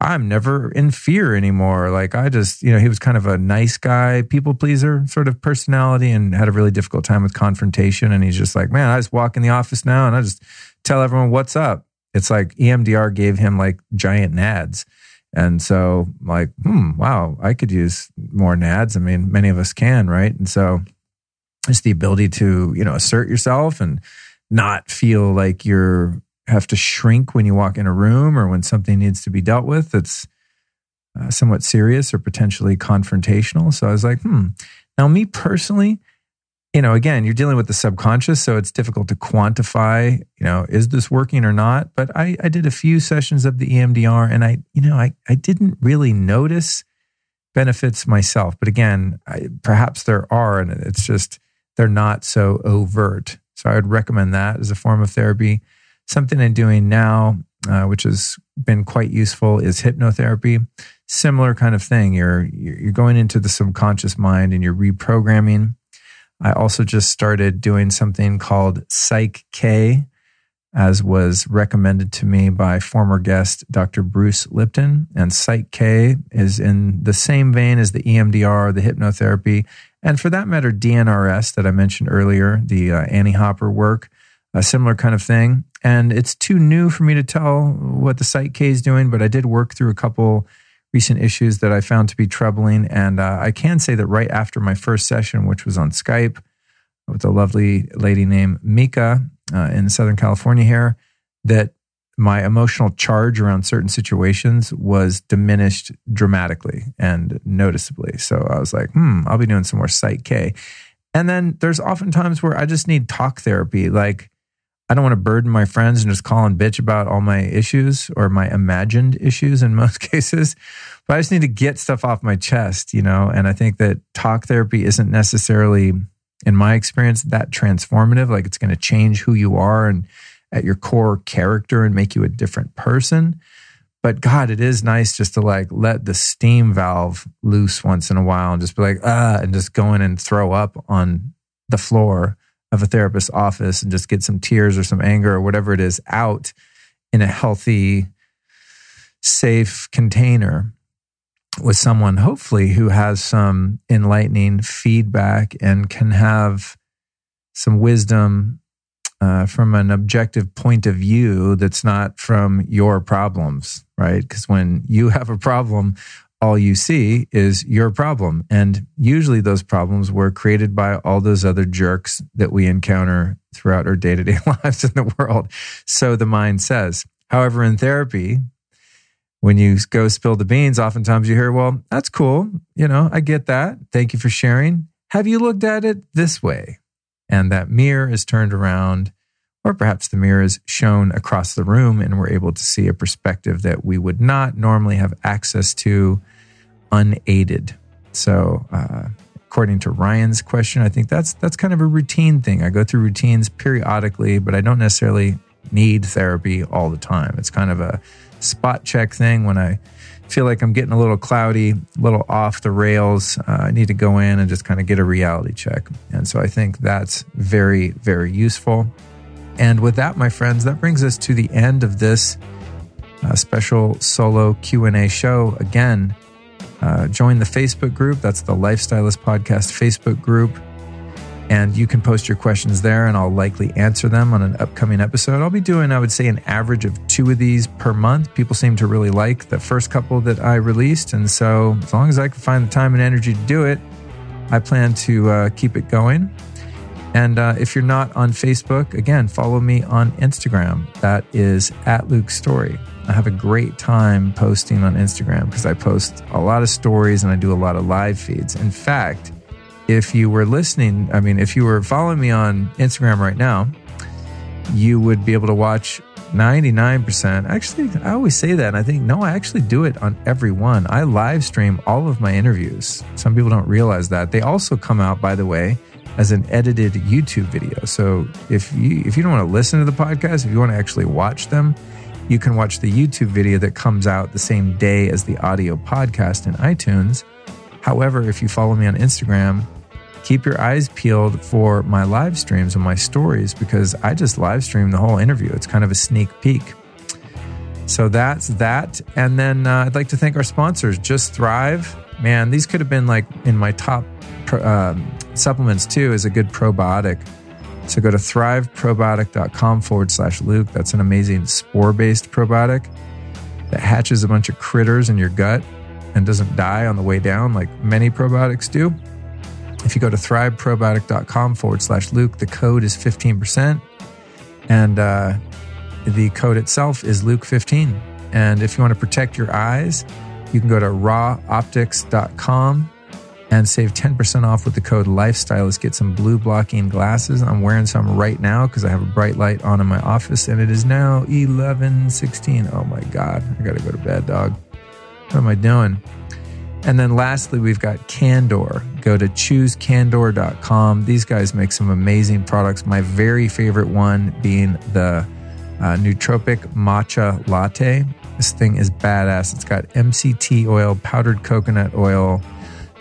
I'm never in fear anymore. Like I just, you know, he was kind of a nice guy, people pleaser sort of personality and had a really difficult time with confrontation. And he's just like, man, I just walk in the office now and I just tell everyone what's up. It's like EMDR gave him like giant nads. And so like, hmm, wow, I could use more nads. I mean, many of us can, right? And so it's the ability to, you know, assert yourself and not feel like you're have to shrink when you walk in a room or when something needs to be dealt with that's uh, somewhat serious or potentially confrontational. So I was like, hmm. Now, me personally, you know, again, you're dealing with the subconscious, so it's difficult to quantify, you know, is this working or not? But I, I did a few sessions of the EMDR and I, you know, I, I didn't really notice benefits myself. But again, I, perhaps there are, and it's just, they're not so overt. So I would recommend that as a form of therapy. Something I'm doing now, uh, which has been quite useful, is hypnotherapy. Similar kind of thing. You're you're going into the subconscious mind and you're reprogramming. I also just started doing something called Psych K, as was recommended to me by former guest Dr. Bruce Lipton. And Psych K is in the same vein as the EMDR, the hypnotherapy, and for that matter, DNRS that I mentioned earlier, the uh, Annie Hopper work, a similar kind of thing. And it's too new for me to tell what the Psych K is doing, but I did work through a couple recent issues that I found to be troubling. And uh, I can say that right after my first session, which was on Skype with a lovely lady named Mika uh, in Southern California here, that my emotional charge around certain situations was diminished dramatically and noticeably. So I was like, hmm, I'll be doing some more Psych K. And then there's often times where I just need talk therapy. Like, I don't want to burden my friends and just call and bitch about all my issues or my imagined issues in most cases. But I just need to get stuff off my chest, you know? And I think that talk therapy isn't necessarily, in my experience, that transformative. Like it's going to change who you are and at your core character and make you a different person. But God, it is nice just to like let the steam valve loose once in a while and just be like, ah, and just go in and throw up on the floor of a therapist's office and just get some tears or some anger or whatever it is out in a healthy, safe container with someone, hopefully, who has some enlightening feedback and can have some wisdom uh, from an objective point of view that's not from your problems, right? Because when you have a problem, all you see is your problem. And usually those problems were created by all those other jerks that we encounter throughout our day to day lives in the world. So the mind says. However, in therapy, when you go spill the beans, oftentimes you hear, well, that's cool. You know, I get that. Thank you for sharing. Have you looked at it this way? And that mirror is turned around, or perhaps the mirrors shown across the room, and we're able to see a perspective that we would not normally have access to unaided. So, uh, according to Ryan's question, I think that's that's kind of a routine thing. I go through routines periodically, but I don't necessarily need therapy all the time. It's kind of a spot check thing when I feel like I'm getting a little cloudy, a little off the rails. Uh, I need to go in and just kind of get a reality check. And so I think that's very very useful. And with that, my friends, that brings us to the end of this uh, special solo Q&A show. Again, uh, join the Facebook group. That's the Life Stylist Podcast Facebook group. And you can post your questions there, and I'll likely answer them on an upcoming episode. I'll be doing, I would say, an average of two of these per month. People seem to really like the first couple that I released. And so, as long as I can find the time and energy to do it, I plan to uh, keep it going. And uh, if you're not on Facebook, again, follow me on Instagram. That is at Luke Storey. I have a great time posting on Instagram because I post a lot of stories and I do a lot of live feeds. In fact, if you were listening, I mean, if you were following me on Instagram right now, you would be able to watch 99%. Actually, I always say that. And I think, no, I actually do it on every one. I live stream all of my interviews. Some people don't realize that. They also come out, by the way, as an edited YouTube video. So if you if you don't want to listen to the podcast, if you want to actually watch them, you can watch the YouTube video that comes out the same day as the audio podcast in iTunes. However, if you follow me on Instagram, keep your eyes peeled for my live streams and my stories because I just live stream the whole interview. It's kind of a sneak peek. So that's that. And then uh, I'd like to thank our sponsors, Just Thrive. Man, these could have been like in my top um, supplements too, is a good probiotic. So go to thriveprobiotic.com forward slash Luke. That's an amazing spore based probiotic that hatches a bunch of critters in your gut and doesn't die on the way down like many probiotics do. If you go to thriveprobiotic.com forward slash Luke, the code is 15%. And uh, the code itself is Luke15. And if you want to protect your eyes, you can go to rawoptics.com and save 10% off with the code lifestylist. Get some blue blocking glasses. I'm wearing some right now because i have a bright light on in my office and it is now 11 16 oh my god i gotta go to bed dog. What am i doing? And then lastly we've got candor. Go to choosecandor.com these guys make some amazing products. My very favorite one being the uh, nootropic matcha latte. This thing is badass. It's got mct oil powdered coconut oil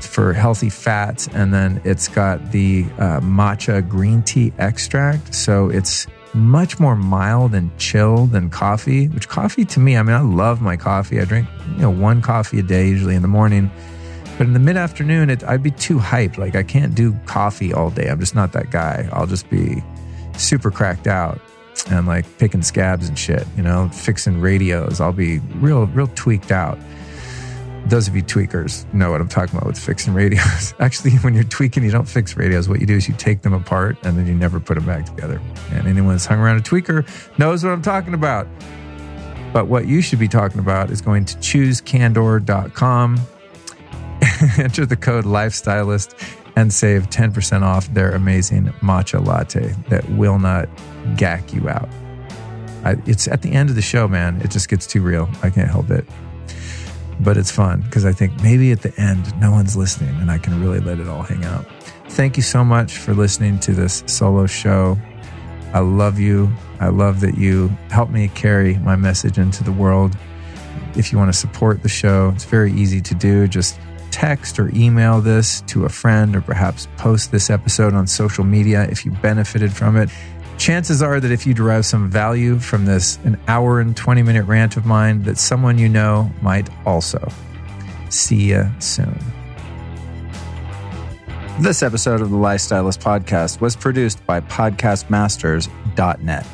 for healthy fats. And then it's got the uh, matcha green tea extract. So it's much more mild and chill than coffee, which coffee to me, I mean, I love my coffee. I drink, you know, one coffee a day, usually in the morning. But in the mid afternoon, I'd be too hyped. Like, I can't do coffee all day. I'm just not that guy. I'll just be super cracked out and like picking scabs and shit, you know, fixing radios. I'll be real, real tweaked out those of you tweakers know what I'm talking about with fixing radios. Actually, when you're tweaking, you don't fix radios. What you do is you take them apart and then you never put them back together. And anyone that's hung around a tweaker knows what I'm talking about. But what you should be talking about is going to choosecandor.com, enter the code lifestylist, and save 10% off their amazing matcha latte that will not gack you out. I, it's at the end of the show, man. It just gets too real. I can't help it but it's fun because I think maybe at the end, no one's listening and I can really let it all hang out. Thank you so much for listening to this solo show. I love you. I love that you help me carry my message into the world. If you want to support the show, it's very easy to do. Just text or email this to a friend or perhaps post this episode on social media if you benefited from it chances are that if you derive some value from this an hour and 20 minute rant of mine, that someone you know might also. See you soon. This episode of the Life Stylist Podcast was produced by PodcastMasters.net.